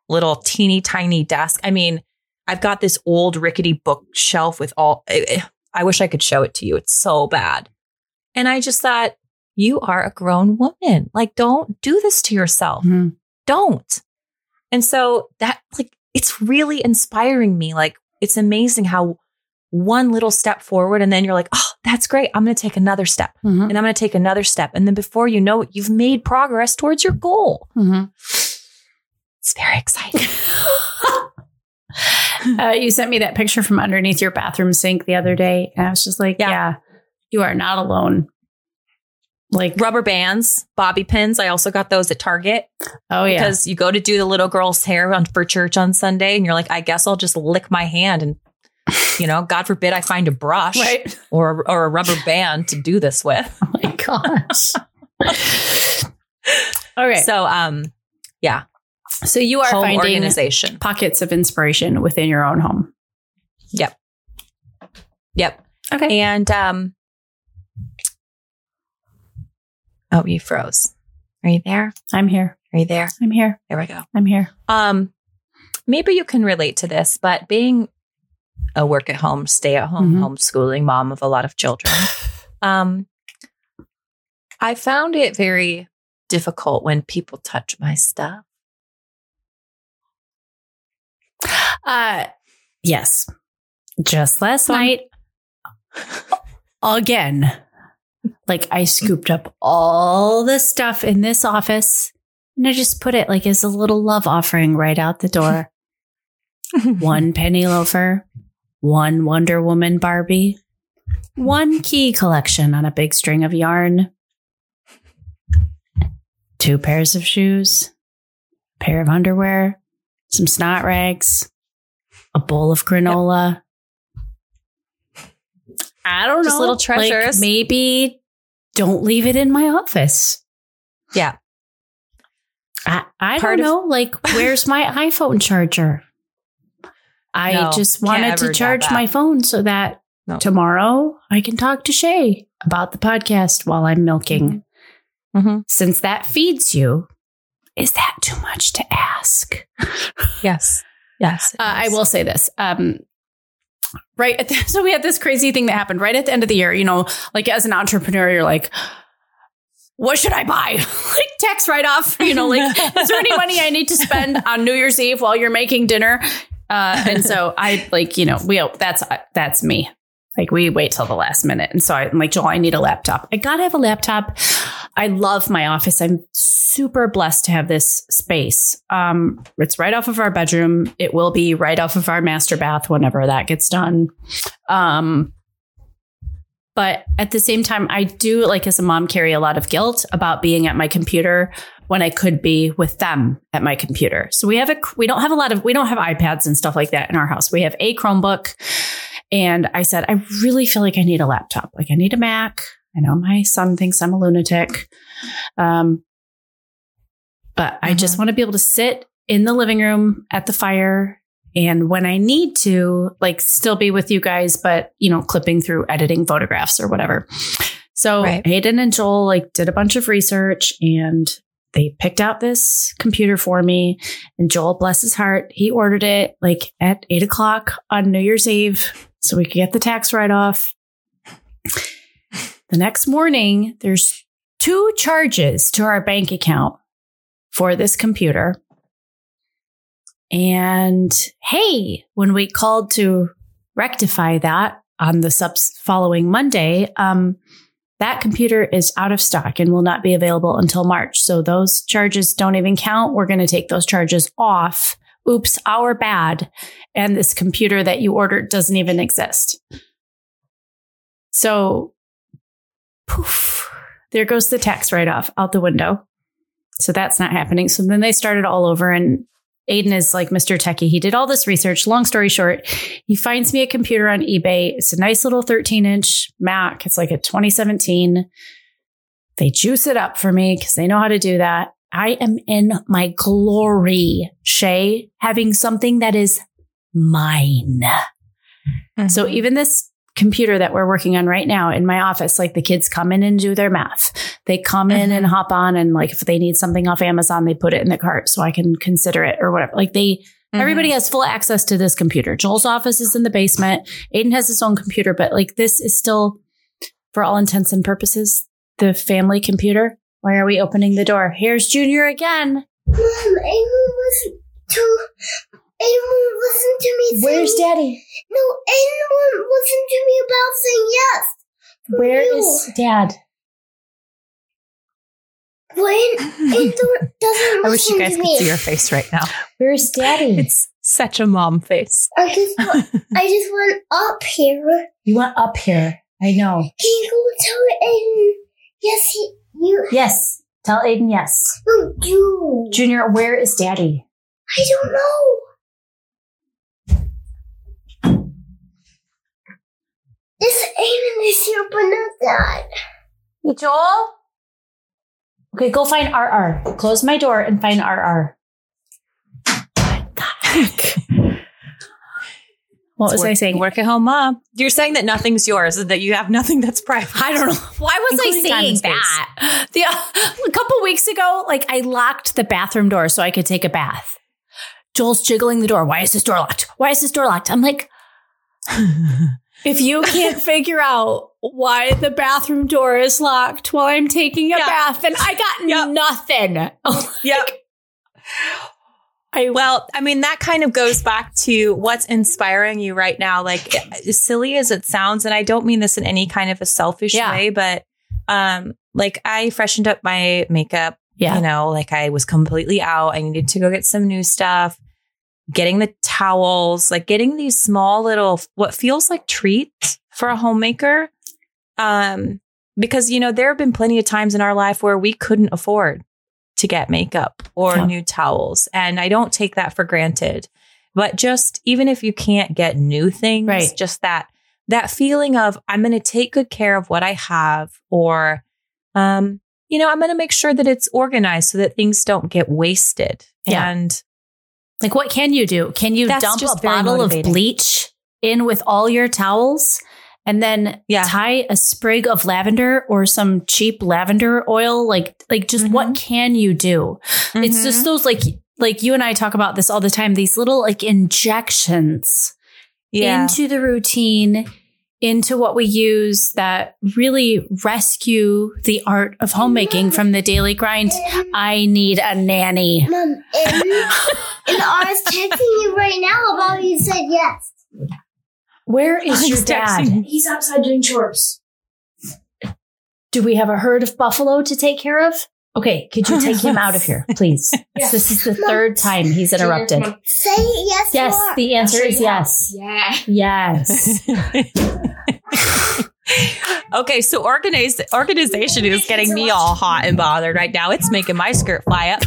little teeny tiny desk. I mean, I've got this old rickety bookshelf with all, I- wish I could show it to you. It's so bad. And I just thought, you are a grown woman. Like, don't do this to yourself Mhm. don't. And so that like it's really inspiring me. Like it's amazing how one little step forward and then you're like, "Oh, that's great. I'm going to take another step." Mhm. And I'm going to take another step. And then before you know it, you've made progress towards your goal. Mhm. It's very exciting. uh, you sent me that picture from underneath your bathroom sink the other day, and I was just like, Yeah. yeah, you are not alone. Like, Rubber bands, bobby pins. I also got those at Target oh yeah, because you go to do the little girl's hair on for church on Sunday, and you're like, I guess I'll just lick my hand and. You know, God forbid I find a brush right. or or a rubber band to do this with. Oh my gosh. okay, so, So, um, yeah, So you are home finding organization. pockets of inspiration within your own home. Yep, yep. Okay. And um, oh, you froze. Are you there? I'm here. Are you there? I'm here. There we go. I'm here. Um, maybe you can relate to this, but being a work at home, stay at home, Mhm. homeschooling mom of a lot of children, um, I found it very difficult when people touch my stuff. Uh yes. Just last Fun. night again. Like I scooped up all the stuff in this office and I just put it like as a little love offering right out the door. one penny loafer, one Wonder Woman Barbie, one key collection on a big string of yarn, two pairs of shoes, a pair of underwear, some snot rags, a bowl of granola. I don't Just know. little like, treasures. maybe don't leave it in my office. Yeah. I, I Part don't of- know. Like, where's my iPhone charger? I No, just wanted to charge my phone so that No. tomorrow I can talk to Shaye about the podcast while I'm milking. Mm-hmm. Since that feeds you, is that too much to ask? Yes. Yes. Uh, I will say this. Um, right. At the, so we had this crazy thing that happened right at the end of the year. You know, like as an entrepreneur, you're like, what should I buy? like tax write off. You know, like is there any money I need to spend on New Year's Eve while you're making dinner? Uh, and so I like, you know, we that's that's me. Like we wait till the last minute. And so I'm like, Joel, I need a laptop. I gotta have a laptop. I love my office. I'm super blessed to have this space. Um, it's right off of our bedroom. It will be right off of our master bath whenever that gets done. Um, but at the same time, I do like as a mom carry a lot of guilt about being at my computer when I could be with them at my computer. So we have a we don't have a lot of we don't have iPads and stuff like that in our house. We have a Chromebook. And I said, I really feel like I need a laptop. Like I need a Mac. I know my son thinks I'm a lunatic. Um, but I just want to be able to sit in the living room at the fire and when I need to, like still be with you guys, but you know, clipping through editing photographs or whatever. So Right. Hayden and Joel like did a bunch of research and they picked out this computer for me. And Joel, bless his heart, he ordered it like at eight o'clock on New Year's Eve so we could get the tax write off. The next morning, there's two charges to our bank account for this computer. And hey, when we called to rectify that on the subs following Monday, um, that computer is out of stock and will not be available until March. So those charges don't even count. We're going to take those charges off. Oops, our bad. And this computer that you ordered doesn't even exist. So, poof, there goes the tax write off out the window. So that's not happening. So then they started all over and Aiden is like Mr. Techie. He did all this research. Long story short, he finds me a computer on eBay. It's a nice little 13 inch Mac. It's like a 2017. They juice it up for me because they know how to do that. I am in my glory, Shaye, having something that is mine. So Mm-hmm. even this computer that we're working on right now in my office, like the kids come in and do their math. They come in and hop on and like if they need something off Amazon, they put it in the cart so I can consider it or whatever. Like they Mm-hmm. everybody has full access to this computer. Joel's office is in the basement. Aiden has his own computer, but like this is still for all intents and purposes the family computer. Why are we opening the door? Here's Junior again. Mom, Aiden wasn't to. Aiden listened to me. Where's saying, Daddy? No, Aiden won't listen to me about saying yes. For Where you. is Dad? when Aiden doesn't listen I wish you guys could me? see your face right now. Where's Daddy? It's such a mom face. I just want, I just went up here. you went up here. I know. Can you go tell Aiden Yes, he, you. Yes. Tell Aiden yes. No, you. Junior, where is daddy? I don't know. This Aiden is here, but not that. Hey, Joel? Okay, go find RR. Close my door and find RR. What the heck? What was Work- I saying? Work at home mom. You're saying that nothing's yours and that you have nothing that's private. I don't know. Why was I saying that? The, uh, a couple weeks ago, like I locked the bathroom door so I could take a bath. Joel's jiggling the door. Why is this door locked? Why is this door locked? I'm like, if you can't figure out why the bathroom door is locked while I'm taking a bath, and I got Yep. nothing. Yep. I Well, I mean, that kind of goes back to what's inspiring you right now. Like, as silly as it sounds, and I don't mean this in any kind of a selfish Yeah. way, but um, like I freshened up my makeup. yeah. You know, like I was completely out. I needed to go get some new stuff. Getting the towels, like getting these small little what feels like treats for a homemaker. Um, because you know, there have been plenty of times in our life where we couldn't afford to get makeup or Yeah. new towels. And I don't take that for granted. But just even if you can't get new things, Right. just that that feeling of I'm going to take good care of what I have or um you know, I'm going to make sure that it's organized so that things don't get wasted. Yeah. And Like, what can you do? Can you That's dump a bottle of bleach in with all your towels and then Yeah. tie a sprig of lavender or some cheap lavender oil? Like, like just Mm-hmm. what can you do? It's just those like, like you and I talk about this all the time. These little like injections yeah. into the routine, into what we use that really rescue the art of homemaking from the daily grind. I need a nanny. Mom, and, and I was texting you right now about you said yes. Where is He's your dad? texting. He's outside doing chores. Do we have a herd of buffalo to take care of? Okay, could you take him out of here, please? Yes. This is the Mom. third time he's interrupted. Say yes. Yes, more. the answer is you how. yes. Yeah. Yes. okay, so organize, organization is getting me all hot and bothered right now. It's making my skirt fly up.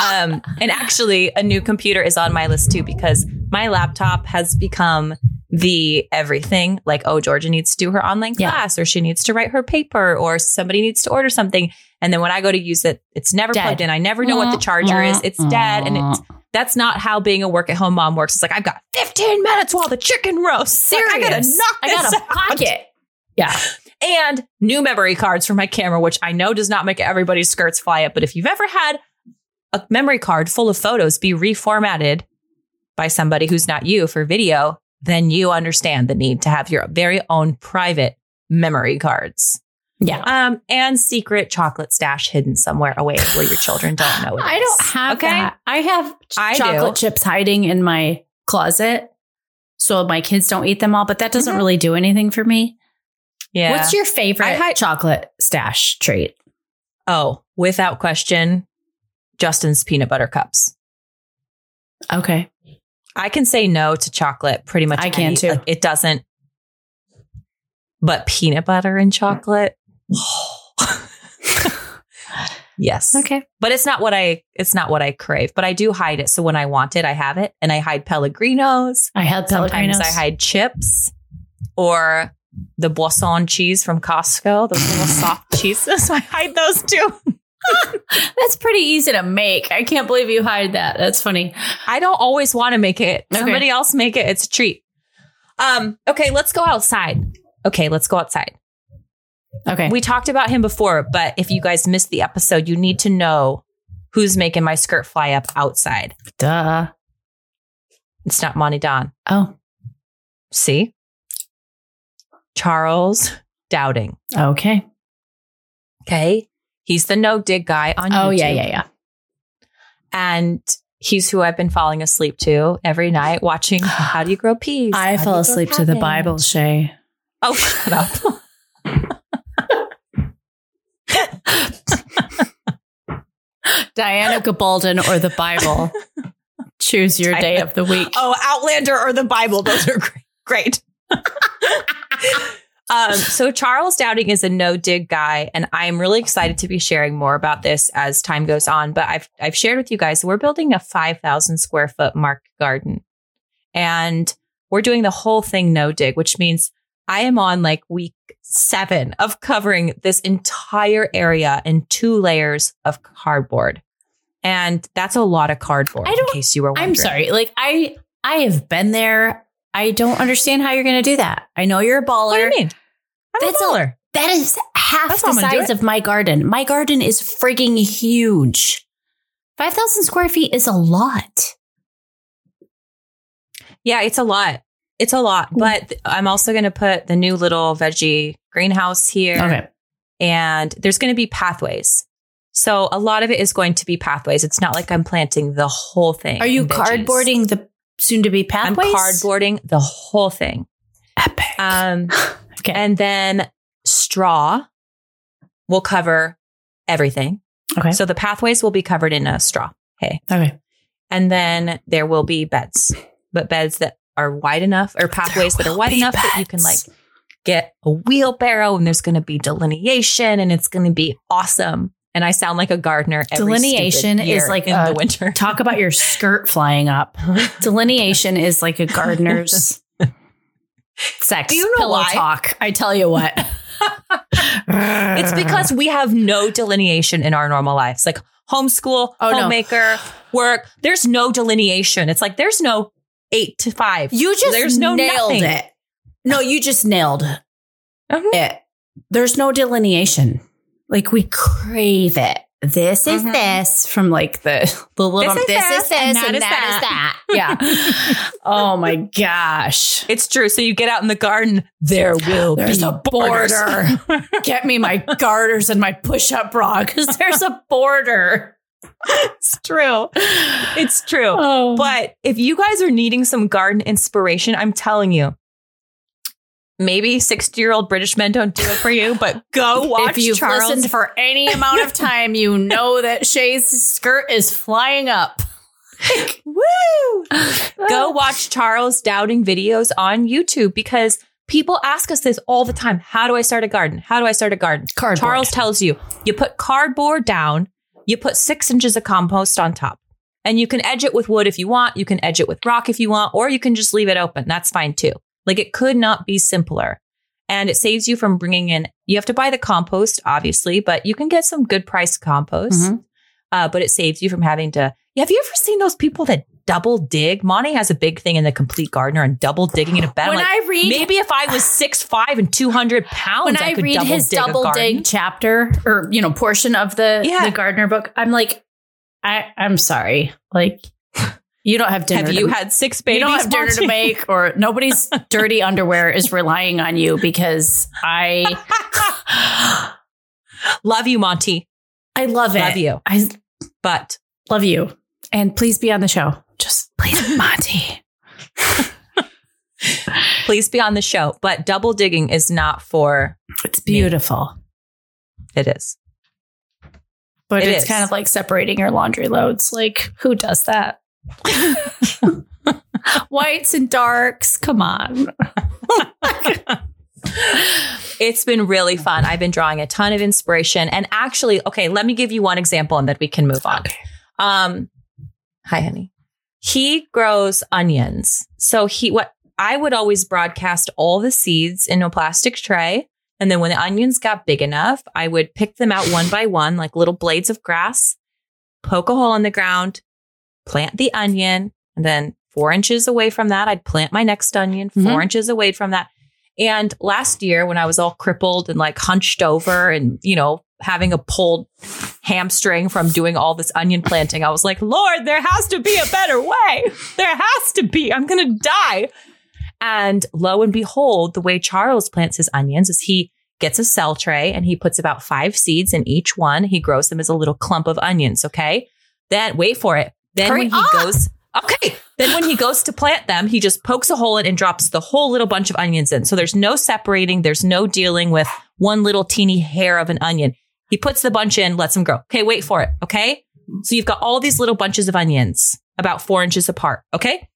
Um, and actually, a new computer is on my list too because my laptop has become the everything. Like, oh, Georgia needs to do her online Yeah. class, or she needs to write her paper, or somebody needs to order something. And then when I go to use it, it's never Dead. plugged in. I never know what the mm-hmm. charger is. It's dead, and it's mm-hmm. that's not how being a work at home mom works. It's like I've got 15 minutes while the chicken roasts. Like, I gotta Serious. knock I got a out. pocket. Yeah. and new memory cards for my camera, which I know does not make everybody's skirts fly up. But if you've ever had a memory card full of photos be reformatted by somebody who's not you for video, then you understand the need to have your very own private memory cards. Yeah. Um, and secret chocolate stash hidden somewhere away where your children don't know. it I is. don't have Okay? that. I have ch- I chocolate do. chips hiding in my closet so my kids don't eat them all, but that doesn't Mhm. really do anything for me. Yeah. What's your favorite chocolate stash treat? oh, without question, Justin's peanut butter cups. Okay. I can say no to chocolate pretty much. I can any- too. like, it doesn't. But peanut butter and chocolate. yes. Okay. But it's not what I it's not what I crave, but I do hide it. So when I want it, I have it. And I hide Pellegrinos. I had Sometimes Pellegrinos. I hide chips or the Boursin cheese from Costco, those little soft cheeses. I hide those too. That's pretty easy to make. I can't believe you hide that. That's funny. I don't always want to make it. Okay. Somebody else make it. It's a treat. Um, okay, let's go outside. Okay, let's go outside. Okay. We talked about him before, but if you guys missed the episode, you need to know who's making my skirt fly up outside. Duh. It's not Monty Don. Oh. See? Charles Dowding. Okay. Okay. He's the no dig guy on Oh YouTube. Oh, yeah, yeah, yeah. And he's who I've been falling asleep to every night watching How Do You Grow Peas? I How fell asleep to the Bible, Shaye. Oh, shut up. Diana Gabaldon or the Bible. Choose your day of the week. Oh, Outlander or the Bible. Those are great. great. Um, so Charles Dowding is a no dig guy, and I'm really excited to be sharing more about this as time goes on. But I've I've shared with you guys we're building a 5,000 square foot mark garden, and we're doing the whole thing no dig, which means I am on like week seven of covering this entire area in two layers of cardboard. And that's a lot of cardboard, in case you were wondering. I'm sorry. Like I I have been there. I don't understand how you're going to do that. I know you're a baller. What do you mean? I'm That's a a- baller. That is half That's the I'm gonna do size of my garden. My garden is frigging huge. 5,000 square feet is a lot. Yeah, it's a lot. It's a lot. But I'm also going to put the new little veggie greenhouse here. Okay. And there's going to be pathways. So a lot of it is going to be pathways. It's not like I'm planting the whole thing. Are you cardboarding the soon to be pathways. I'm cardboarding the whole thing. Epic. Um, okay. and then straw will cover everything. okay. So the pathways will be covered in a straw. Hey. okay. And then there will be beds, but beds that are wide enough or pathways that are wide enough that you can like get a wheelbarrow and there's going to be delineation and it's going to be awesome. And I sound like a gardener. Every Delineation is like in a- the winter. Talk about your skirt flying up. Delineation is like a gardener's sex Do you know pillow why? talk. I tell you what. It's because we have no delineation in our normal lives. Like homeschool, Oh, no. homemaker, work. There's no delineation. It's like there's no eight to five. you just There's no nailed nothing. it. No, you just nailed Mhm. it. There's no delineation. Like we crave it. This is Mhm. this from like the the little This is this, is this, this and and that that is is that. Yeah. oh my gosh. It's true. So you get out in the garden, there will There's be a border. Get me my garters and my push-up bra because there's a border. it's true. It's true. Oh, But if you guys are needing some garden inspiration, I'm telling you, maybe 60 year old British men don't do it for you, but go watch if you've Charles. listened for any amount of time, you know that Shaye's skirt is flying up. Woo! Go watch Charles Dowding videos on YouTube because people ask us this all the time. How do I start a garden? How do I start a garden? Cardboard. Charles tells you you put cardboard down, you put six inches of compost on top. And you can edge it with wood if you want. You can edge it with rock if you want, or you can just leave it open. That's fine too. Like it could not be simpler. And it saves you from bringing in, you have to buy the compost, obviously, but you can get some good priced compost. Mhm. Uh, but it saves you from having to. Have you ever seen those people that double dig? Monty has a big thing in the complete gardener and double digging in a bed. When like, I read maybe if I was six five and two hundred pounds, when I, I, could read double his dig double garden. dig chapter or you know portion of the Yeah. the gardener book, I'm like, I I'm sorry, like you don't have dinner. Have to- you had six babies? you don't have dinner to make, or nobody's dirty underwear is relying on you because I Love you, Monty. I love it. Love you. I But love you, and please be on the show. Just please, Monty. please be on the show. But double digging is not for It's beautiful, it is. but It it's is. kind of like separating your laundry loads. Like, who does that? Whites and darks. Come on. It's been really fun. I've been drawing a ton of inspiration. And actually, okay, let me give you one example and then we can move on. Um, hi, honey. He grows onions. So he, what I would always broadcast all the seeds in a plastic tray. And then when the onions got big enough, I would pick them out one by one, like little blades of grass, poke a hole in the ground, plant the onion. And then four inches away from that, I'd plant my next onion, 4 Mhm. inches away from that. And last year, when I was all crippled and like hunched over and, you know, having a pulled hamstring from doing all this onion planting, I was like, Lord, there has to be a better way. There has to be. I'm going to die. And lo and behold, the way Charles plants his onions is he gets a cell tray and he puts about five seeds in each one. He grows them as a little clump of onions. Okay. Then wait for it. Then Hurry when he up. goes, okay. Then when he goes to plant them, he just pokes a hole in and drops the whole little bunch of onions in. So there's no separating. There's no dealing with one little teeny hair of an onion. He puts the bunch in, lets them grow. Okay. Wait for it. Okay. So you've got all these little bunches of onions about four inches apart. Okay.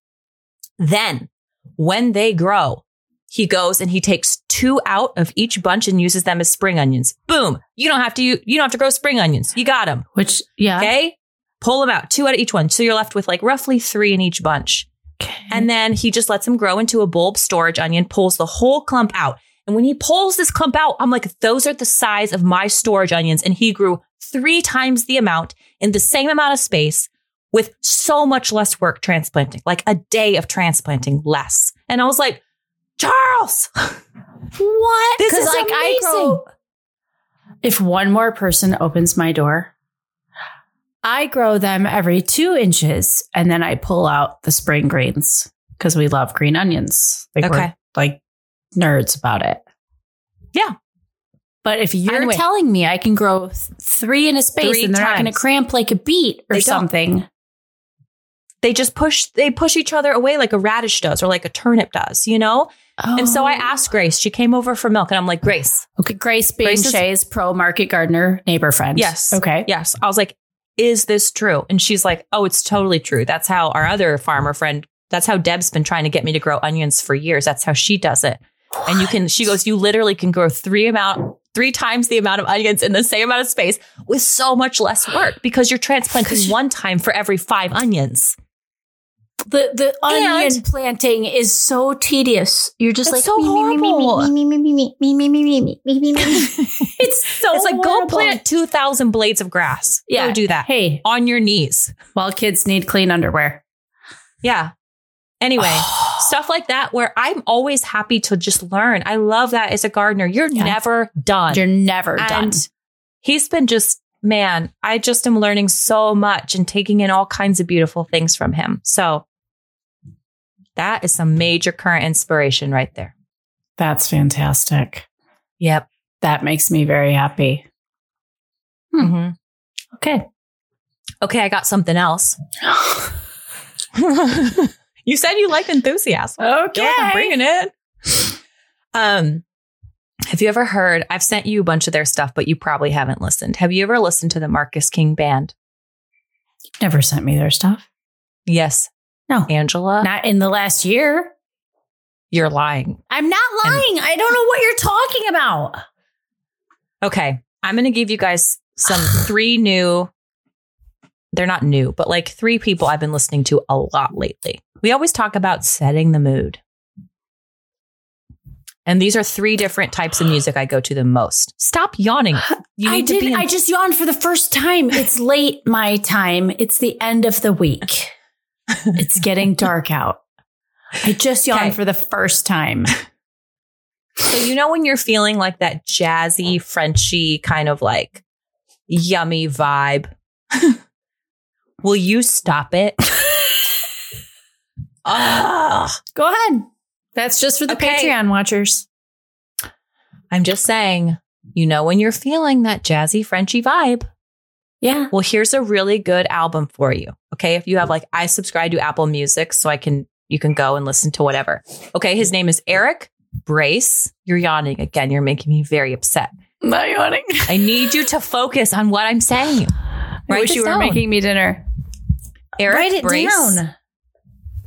Then when they grow, he goes and he takes two out of each bunch and uses them as spring onions. Boom. You don't have to, you don't have to grow spring onions. You got them. Which, yeah. Okay. Pull them out, two out of each one. So you're left with like roughly three in each bunch. Okay. And then he just lets them grow into a bulb storage onion, pulls the whole clump out. And when he pulls this clump out, I'm like, those are the size of my storage onions. And he grew three times the amount in the same amount of space with so much less work transplanting, like a day of transplanting less. And I was like, Charles, what? This is like I grow. If one more person opens my door, I grow them every two inches, and then I pull out the spring greens because we love green onions. Like Okay. we're like nerds about it. Yeah. But if you're Anyway. telling me I can grow th- three in a space Three and they're not going to cramp like a beet or They don't. something, they just push, they push each other away like a radish does or like a turnip does, you know? Oh. And so I Oh. asked Grace, she came over for milk and I'm like, Grace, Okay, Grace being Grace is- Shaye's pro market gardener neighbor friend. Yes. Okay. Yes. I was like, is this true? And she's like, oh, it's totally true. That's how our other farmer friend, that's how Deb's been trying to get me to grow onions for years. That's how she does it. And you can, she goes, you literally can grow three amount, three times the amount of onions in the same amount of space with so much less work because you're transplanting one time for every five onions. The the onion And- planting is so tedious. You're just It's like so horrible. me, me, me, me, me, me, me, me, me, me, me, me. it's so it's like go plant 2,000 blades of grass. Yeah. Go do that Hey, on your knees. while kids need clean underwear. Yeah. Anyway, stuff like that where I'm always happy to just learn. I love that as a gardener. You're Yeah. never done. You're never done. he's been just, man, I just am learning so much and taking in all kinds of beautiful things from him. So that is some major current inspiration right there. That's fantastic. Yep. That makes me very happy. Hmm. hmm Okay. Okay, I got something else. you said you liked enthusiasm. Okay. Like I'm bringing it. Um, have you ever heard? I've sent you a bunch of their stuff, but you probably haven't listened. Have you ever listened to the Marcus King Band? You've Never sent me their stuff. Yes. No. Angela, Not in the last year. you're lying. I'm not lying. I don't know what you're talking about. Okay, I'm going to give you guys some three new. They're not new, but like three people I've been listening to a lot lately. We always talk about setting the mood. And these are three different types of music I go to the most. Stop yawning. I did. in- I just yawned for the first time. It's late my time. It's the end of the week. It's getting dark out. I just yawned Okay. for the first time. So you know when you're feeling like that jazzy, Frenchy kind of like yummy vibe. Will you stop it? Ah, Go ahead. That's just for the Okay. Patreon watchers. I'm just saying, you know when you're feeling that jazzy, Frenchy vibe. Yeah. Well, here's a really good album for you. Okay, if you have like I subscribe to Apple Music, so I can you can go and listen to whatever. Okay, his name is Eric Brace. You're yawning again. You're making me very upset. Not yawning. I need you to focus on what I'm saying. I wish you were down. making me dinner. Eric Write it Brace. down.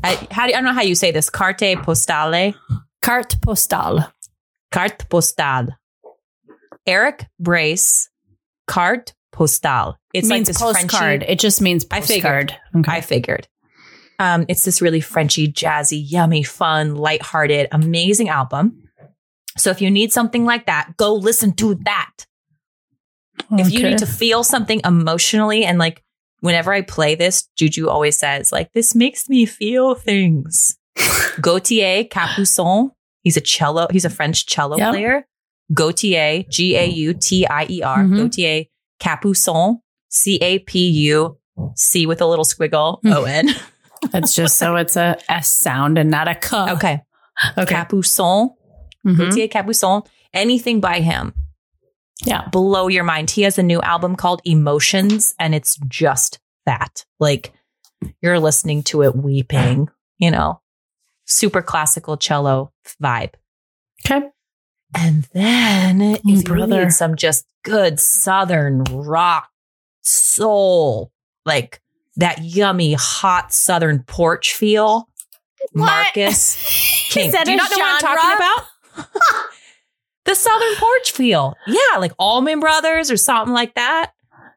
I, how do, I don't know how you say this. Carte postale. Carte postale. Carte postale. Eric Brace. Carte postale. It's It like means this postcard. Frenchy. It just means I postcard. figured. Okay. I figured. Um, it's this really Frenchy, jazzy, yummy, fun, lighthearted, amazing album. So if you need something like that, go listen to that. If you need to feel something emotionally and like whenever I play this, Juju always says like this makes me feel things. Gautier Capuçon, he's a cello, he's a French cello Yep. player. Gautier, G A U T I E R, Mhm. Gautier Capuçon, C A P U C with a little squiggle, Hmm. O N. That's just so it's a S sound and not a K. Okay. Okay. Capuçon, Mhm. Gautier Capuçon, anything by him. Yeah. blow your mind. He has a new album called Emotions, and it's just that. Like you're listening to it weeping, you know, super classical cello vibe. Okay. And then if you oh, brother. need some just good southern rock soul, like that yummy hot southern porch feel, Marcus King. Is that Do you not know what I'm talking about? the Southern Porch Feel. Yeah, like Allman Brothers or something like that.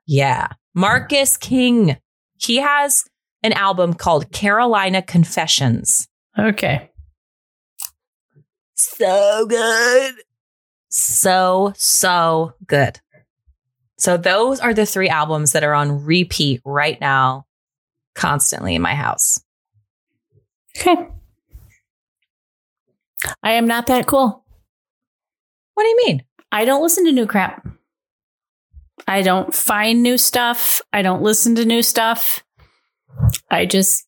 Yeah. Marcus King. He has an album called Carolina Confessions. Okay. So good. So, so good. So, those are the three albums that are on repeat right now, constantly in my house. Okay. I am not that cool. What do you mean? I don't listen to new crap. I don't find new stuff. I don't listen to new stuff. I just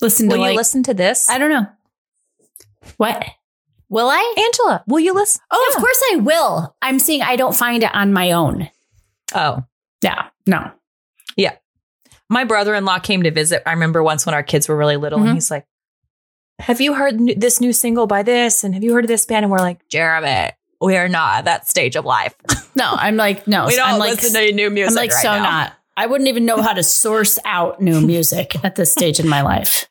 listen to Will like you listen to this? I don't know. What? Will I? Angela, will you listen? Oh, Yeah. of course I will. I'm saying I don't find it on my own. Oh, Yeah. No. Yeah. My brother in law came to visit. I remember once when our kids were really little, Mhm. and he's like, Have you heard this new single by this? And have you heard of this band? And we're like, Jeremy, we are not at that stage of life. No, I'm like, no. we don't I'm like, listen to new music. I'm like, right so now. not. I wouldn't even know how to source out new music at this stage in my life.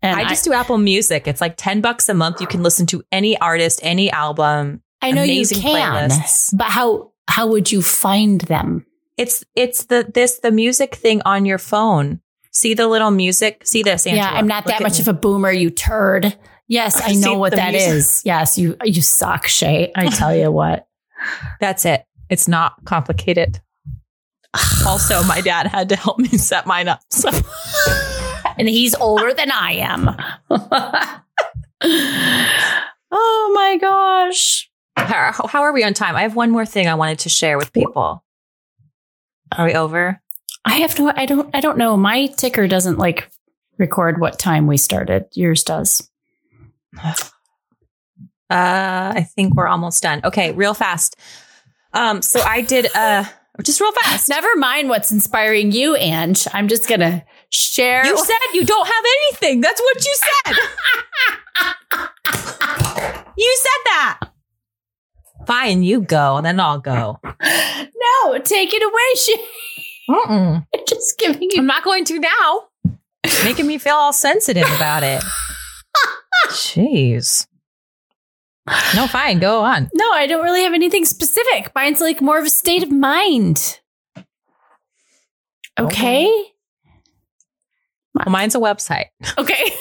And I just do Apple Music. It's like 10 bucks a month. You can listen to any artist, any album. I, know amazing you can, playlists. but how how would you find them? It's it's the this the music thing on your phone. See the little music? See this, Angela. yeah, I'm not Look that much me. of a boomer, you turd. Yes, I know what that music? is. Yes, you you suck, Shaye. I tell you what. That's it. It's not complicated. also, my dad had to help me set mine up. So and he's older than I am. oh my gosh. how, how are we on time? I have one more thing I wanted to share with people. Are we over? I have no I don't I don't know. My ticker doesn't like record what time we started. Yours does. Uh, I think we're almost done. Okay, real fast. Um, so I did uh just real fast. Never mind what's inspiring you, Ange. I'm just gonna share. You said you don't have anything. That's what you said. you said that. Fine, you go, and then I'll go. no, take it away. She Mm-mm. just giving you. I'm not going to now. Making me feel all sensitive about it. Jeez. No, fine. Go on. No, I don't really have anything specific. Mine's like more of a state of mind. Oh. Okay. Well, mine's a website. Okay.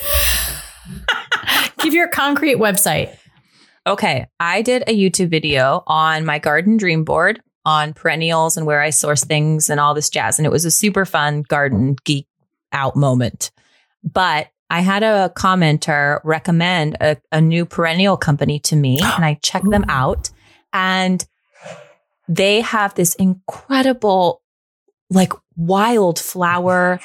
Give your concrete website. Okay. I did a YouTube video on my garden dream board on perennials and where I source things and all this jazz. And it was a super fun garden geek out moment. But I had a commenter recommend a, a new perennial company to me and I checked them out and they have this incredible like wildflower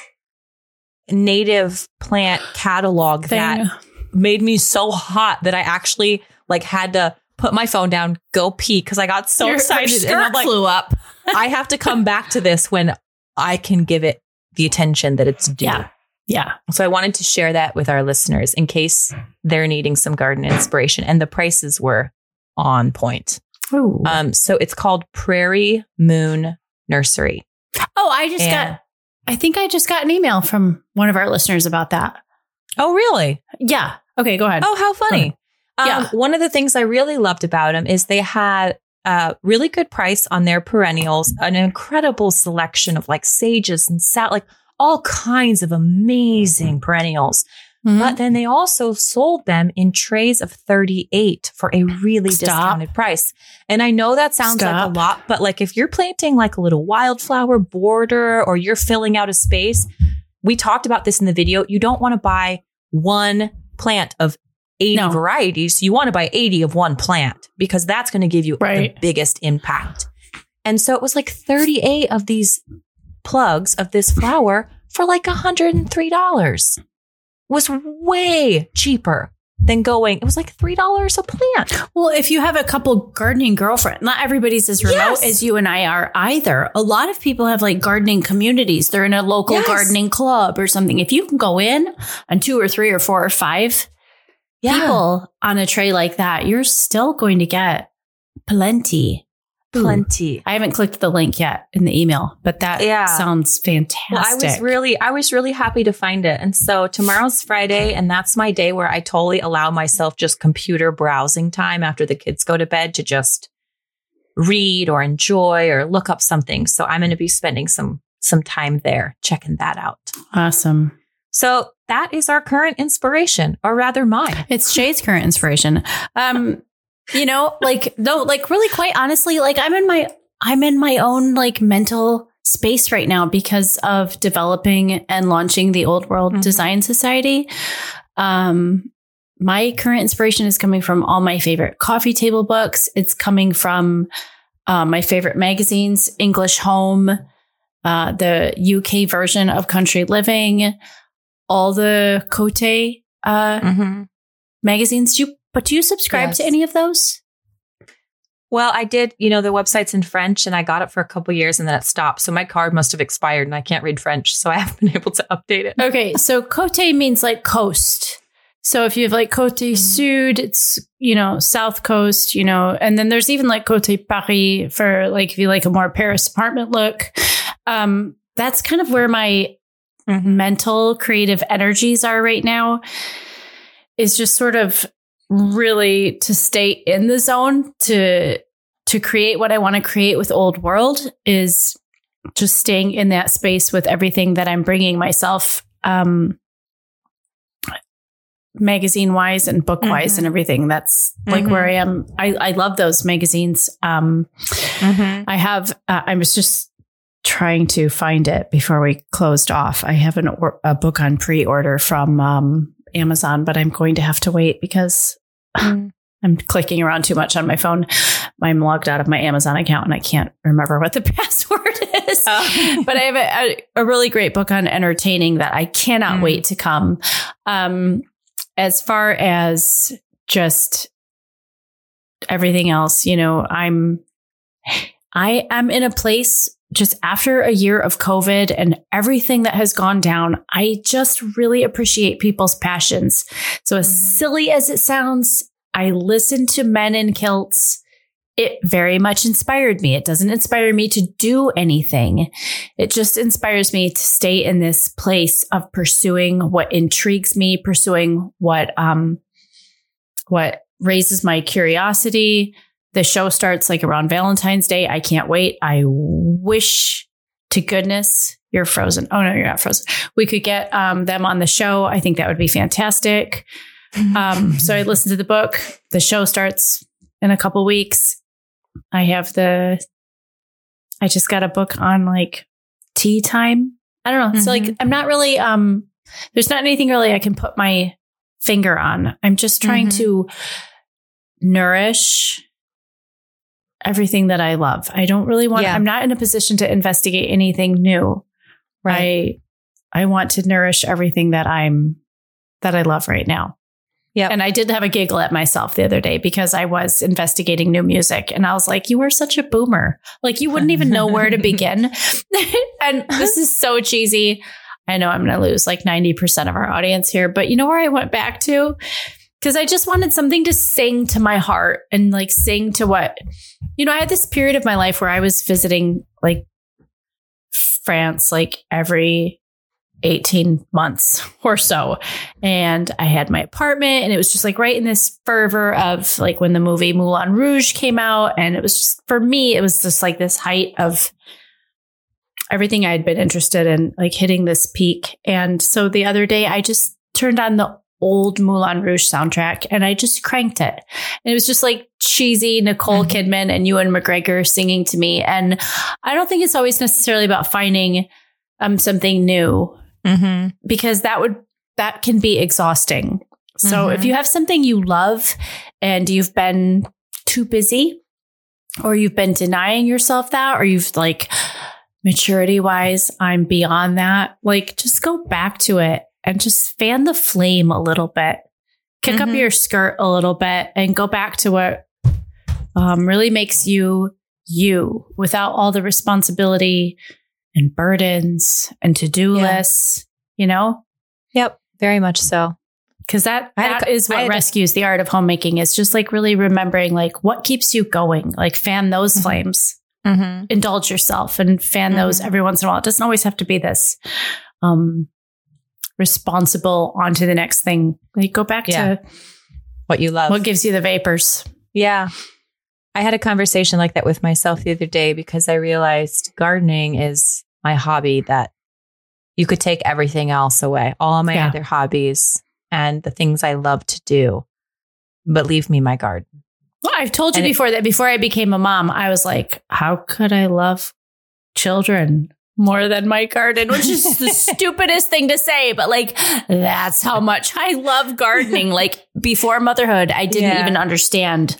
native plant catalog that made me so hot that I actually like had to put my phone down, go pee because I got so Your- excited. And I'm like, flew up. I have to come back to this when I can give it the attention that it's due. Yeah. Yeah. So I wanted to share that with our listeners in case they're needing some garden inspiration. And the prices were on point. Ooh. Um, so it's called Prairie Moon Nursery. oh, I just and- got. I think I just got an email from one of our listeners about that. Oh, really? Yeah. Okay. Go ahead. Oh, how funny. Um, Yeah. One of the things I really loved about them is they had a really good price on their perennials, an incredible selection of like sages and sat like all kinds of amazing perennials. Mhm. But then they also sold them in trays of 38 for a really Stop. discounted price. And I know that sounds like a lot, but like if you're planting like a little wildflower border or you're filling out a space, we talked about this in the video. You don't want to buy one plant of 80 No. varieties. You want to buy 80 of one plant because that's going to give you Right. the biggest impact. And so it was like 38 of these plugs of this flower for like $103 was way cheaper than going. It was like three dollars a plant. Well, if you have a couple gardening girlfriends, not everybody's as remote Yes. as you and I are either. A lot of people have like gardening communities. They're in a local Yes. gardening club or something. If you can go in on two or three or four or five Yeah. people on a tray like that, you're still going to get plenty plenty. I haven't clicked the link yet in the email, but that Yeah. sounds fantastic. Well, I was really, I was really happy to find it. And so tomorrow's Friday, and that's my day where I totally allow myself just computer browsing time after the kids go to bed to just read or enjoy or look up something. So I'm going to be spending some some time there checking that out. awesome. So that is our current inspiration, or rather mine. It's Shaye's current inspiration. Um, you know, like no, like really quite honestly, like I'm in my I'm in my own like mental space right now because of developing and launching the Old World Mhm. Design Society. Um my current inspiration is coming from all my favorite coffee table books. It's coming from uh, my favorite magazines, English Home, uh, the UK version of Country Living, all the Cote uh, Mm-hmm. magazines. Do you, but do you subscribe Yes. to any of those? Well, I did, you know, the website's in French and I got it for a couple years and then it stopped. So my card must have expired and I can't read French. So I haven't been able to update it. Okay, so Cote means like coast. So if you have like Cote Sud, it's you know South Coast, you know, and then there's even like Cote Paris for like if you like a more Paris apartment look. Um, that's kind of where my mental creative energies are right now. Is just sort of really to stay in the zone to to create what I want to create with Old World is just staying in that space with everything that I'm bringing myself, um, magazine wise and book wise Mhm. and everything. That's like Mhm. where I am. I, I love those magazines. Um, Mm-hmm. I have, uh, I was just trying to find it before we closed off. I have an, or, a book on pre order from um, Amazon, but I'm going to have to wait because Mm. I'm clicking around too much on my phone. I'm logged out of my Amazon account and I can't remember what the password is. Oh. but I have a, a, a really great book on entertaining that I cannot Mm. wait to come. Um, as far as just everything else, you know, I'm, I am in a place just after a year of COVID and everything that has gone down. I just really appreciate people's passions. So as Mhm. silly as it sounds, I listen to men in kilts. It very much inspired me. It doesn't inspire me to do anything. It just inspires me to stay in this place of pursuing what intrigues me, pursuing what um what raises my curiosity. The show starts like around Valentine's Day. I can't wait. I wish to goodness you're frozen. Oh no, you're not frozen. We could get um, them on the show. I think that would be fantastic. Um, so I listened to the book. The show starts in a couple weeks. I have the. I just got a book on like tea time. I don't know. So like I'm not really. Um, there's not anything really I can put my finger on. I'm just trying Mhm. to nourish everything that I love. I don't really want. Yeah. I'm not in a position to investigate anything new. I I want to nourish everything that I'm that I love right now. Yeah. And I did have a giggle at myself the other day because I was investigating new music and I was like, you are such a boomer. Like you wouldn't even know where to begin. and this is so cheesy. I know I'm going to lose like 90% of our audience here, but you know where I went back to? Because I just wanted something to sing to my heart and like sing to what, you know, I had this period of my life where I was visiting like France like every 18 months or so. And I had my apartment and it was just like right in this fervor of like when the movie Moulin Rouge came out. And it was just, for me, it was just like this height of everything I had been interested in, like hitting this peak. And so the other day I just turned on the old Moulin Rouge soundtrack and I just cranked it. And it was just like cheesy Nicole Mhm. Kidman and Ewan McGregor singing to me. And I don't think it's always necessarily about finding um, something new Mm-hmm. because that would that can be exhausting. So Mhm. if you have something you love and you've been too busy or you've been denying yourself that or you've like maturity wise I'm beyond that, like just go back to it and just fan the flame a little bit. Kick up Mhm. your skirt a little bit and go back to what um, really makes you you without all the responsibility and burdens and to-do Yeah. lists, you know? Yep, very much so. Because that, that a- is what a- rescues the art of homemaking is just like really remembering like what keeps you going, like fan those Mhm. flames, Mm-hmm. indulge yourself and fan those Mhm. every once in a while. It doesn't always have to be this um responsible on to the next thing. Like go back Yeah. to What you love. what gives you the vapors. Yeah. I had a conversation like that with myself the other day because I realized gardening is my hobby that you could take everything else away, all my Yeah. other hobbies and the things I love to do, but leave me my garden. Well, I've told you And it- before that before I became a mom, I was like, how could I love children more than my garden? Which is the stupidest thing to say, but like, that's how much I love gardening. Like, before motherhood, I didn't Yeah. even understand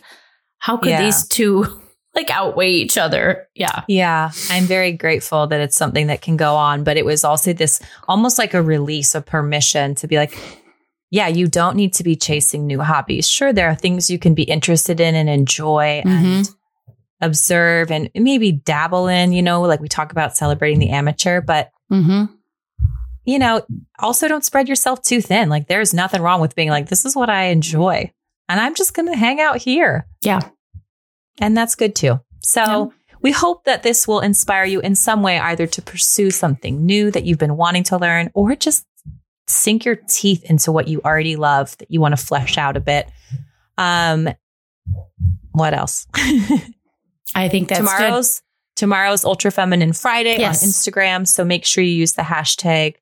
how could Yeah. these two like outweigh each other. Yeah. Yeah, I'm very grateful that it's something that can go on, but it was also this almost like a release of permission to be like, yeah, you don't need to be chasing new hobbies. Sure, there are things you can be interested in and enjoy and mm-hmm. Observe and maybe dabble in, you know, like we talk about celebrating the amateur, but Mm-hmm. you know, also don't spread yourself too thin. Like there's nothing wrong with being like, this is what I enjoy. And I'm just going to hang out here. Yeah. And that's good too. So Yeah. we hope that this will inspire you in some way, either to pursue something new that you've been wanting to learn or just sink your teeth into what you already love that you want to flesh out a bit. Um, what else? I think that's good. tomorrow's tomorrow's Ultra Feminine Friday Yes. on Instagram. So make sure you use the hashtag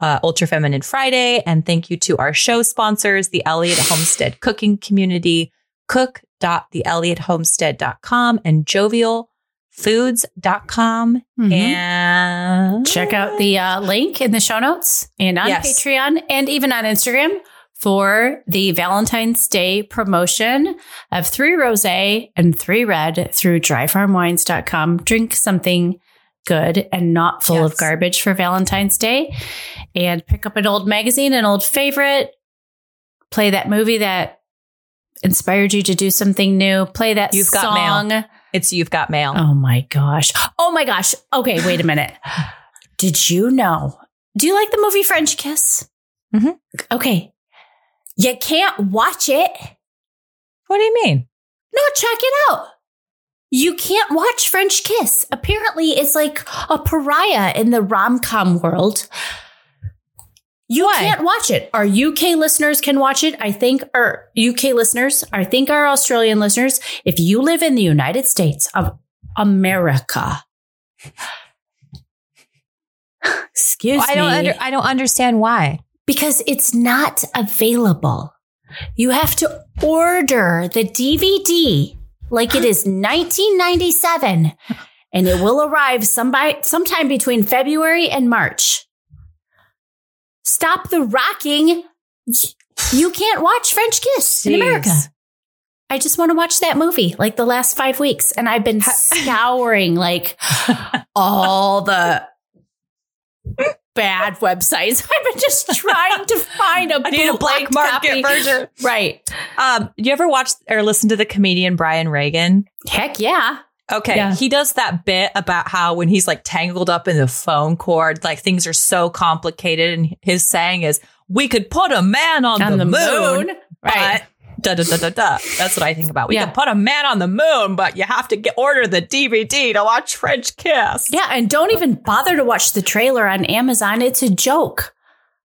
uh, Ultra Feminine Friday. And thank you to our show sponsors, the Elliott Homestead Cooking Community, cook.theelliottHomestead.com and jovialfoods.com. Mhm. And Check out the uh, link in the show notes and on Yes. Patreon and even on Instagram for the Valentine's Day promotion of three rose and three red through dryfarmwines.com. Drink something good and not full of garbage for Valentine's Day and pick up an old magazine, an old favorite, play that movie that inspired you to do something new, play that You've got mail. song. it's You've Got Mail. Oh my gosh. Oh my gosh. Okay, wait a minute. Did you know? Do you like the movie French Kiss? Mhm. Okay. You can't watch it. What do you mean? No, check it out. You can't watch French Kiss. Apparently, it's like a pariah in the rom com world. You Why? can't watch it. Our UK listeners can watch it. I think our UK listeners, I think our Australian listeners, if you live in the United States of America, excuse I don't me, under, I don't understand why. Because it's not available. You have to order the DVD like it is 1997 and it will arrive sometime between February and March. Stop the rocking. You can't watch French Kiss in America. I just want to watch that movie like the last five weeks. And I've been scouring like all the bad websites. I've been just trying to find a I need a black market version. Right. Um, you ever watch or listen to the comedian Brian Regan? Heck yeah. Okay. Yeah. He does that bit about how when he's like tangled up in the phone cord, like things are so complicated. And his saying is, we could put a man on, On the, the moon, moon. Right. but da da da da da. That's what I think about. We Yeah. could put a man on the moon, but you have to get order the DVD to watch French Kiss. Yeah. And don't even bother to watch the trailer on Amazon. It's a joke.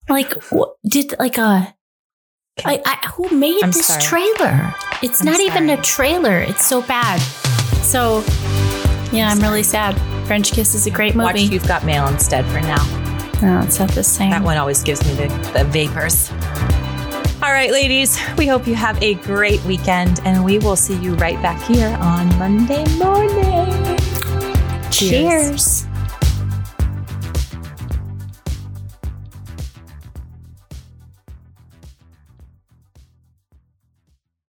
Like, what, did like a. I, I, who made I'm this sorry. trailer? It's I'm not even a trailer. It's so bad. So, yeah, I'm really sad. French Kiss is a great movie. Watch. You've Got Mail instead for now. No, it's not the same. That one always gives me the, the vapors. All right, ladies, we hope you have a great weekend, and we will see you right back here on Monday morning. Cheers.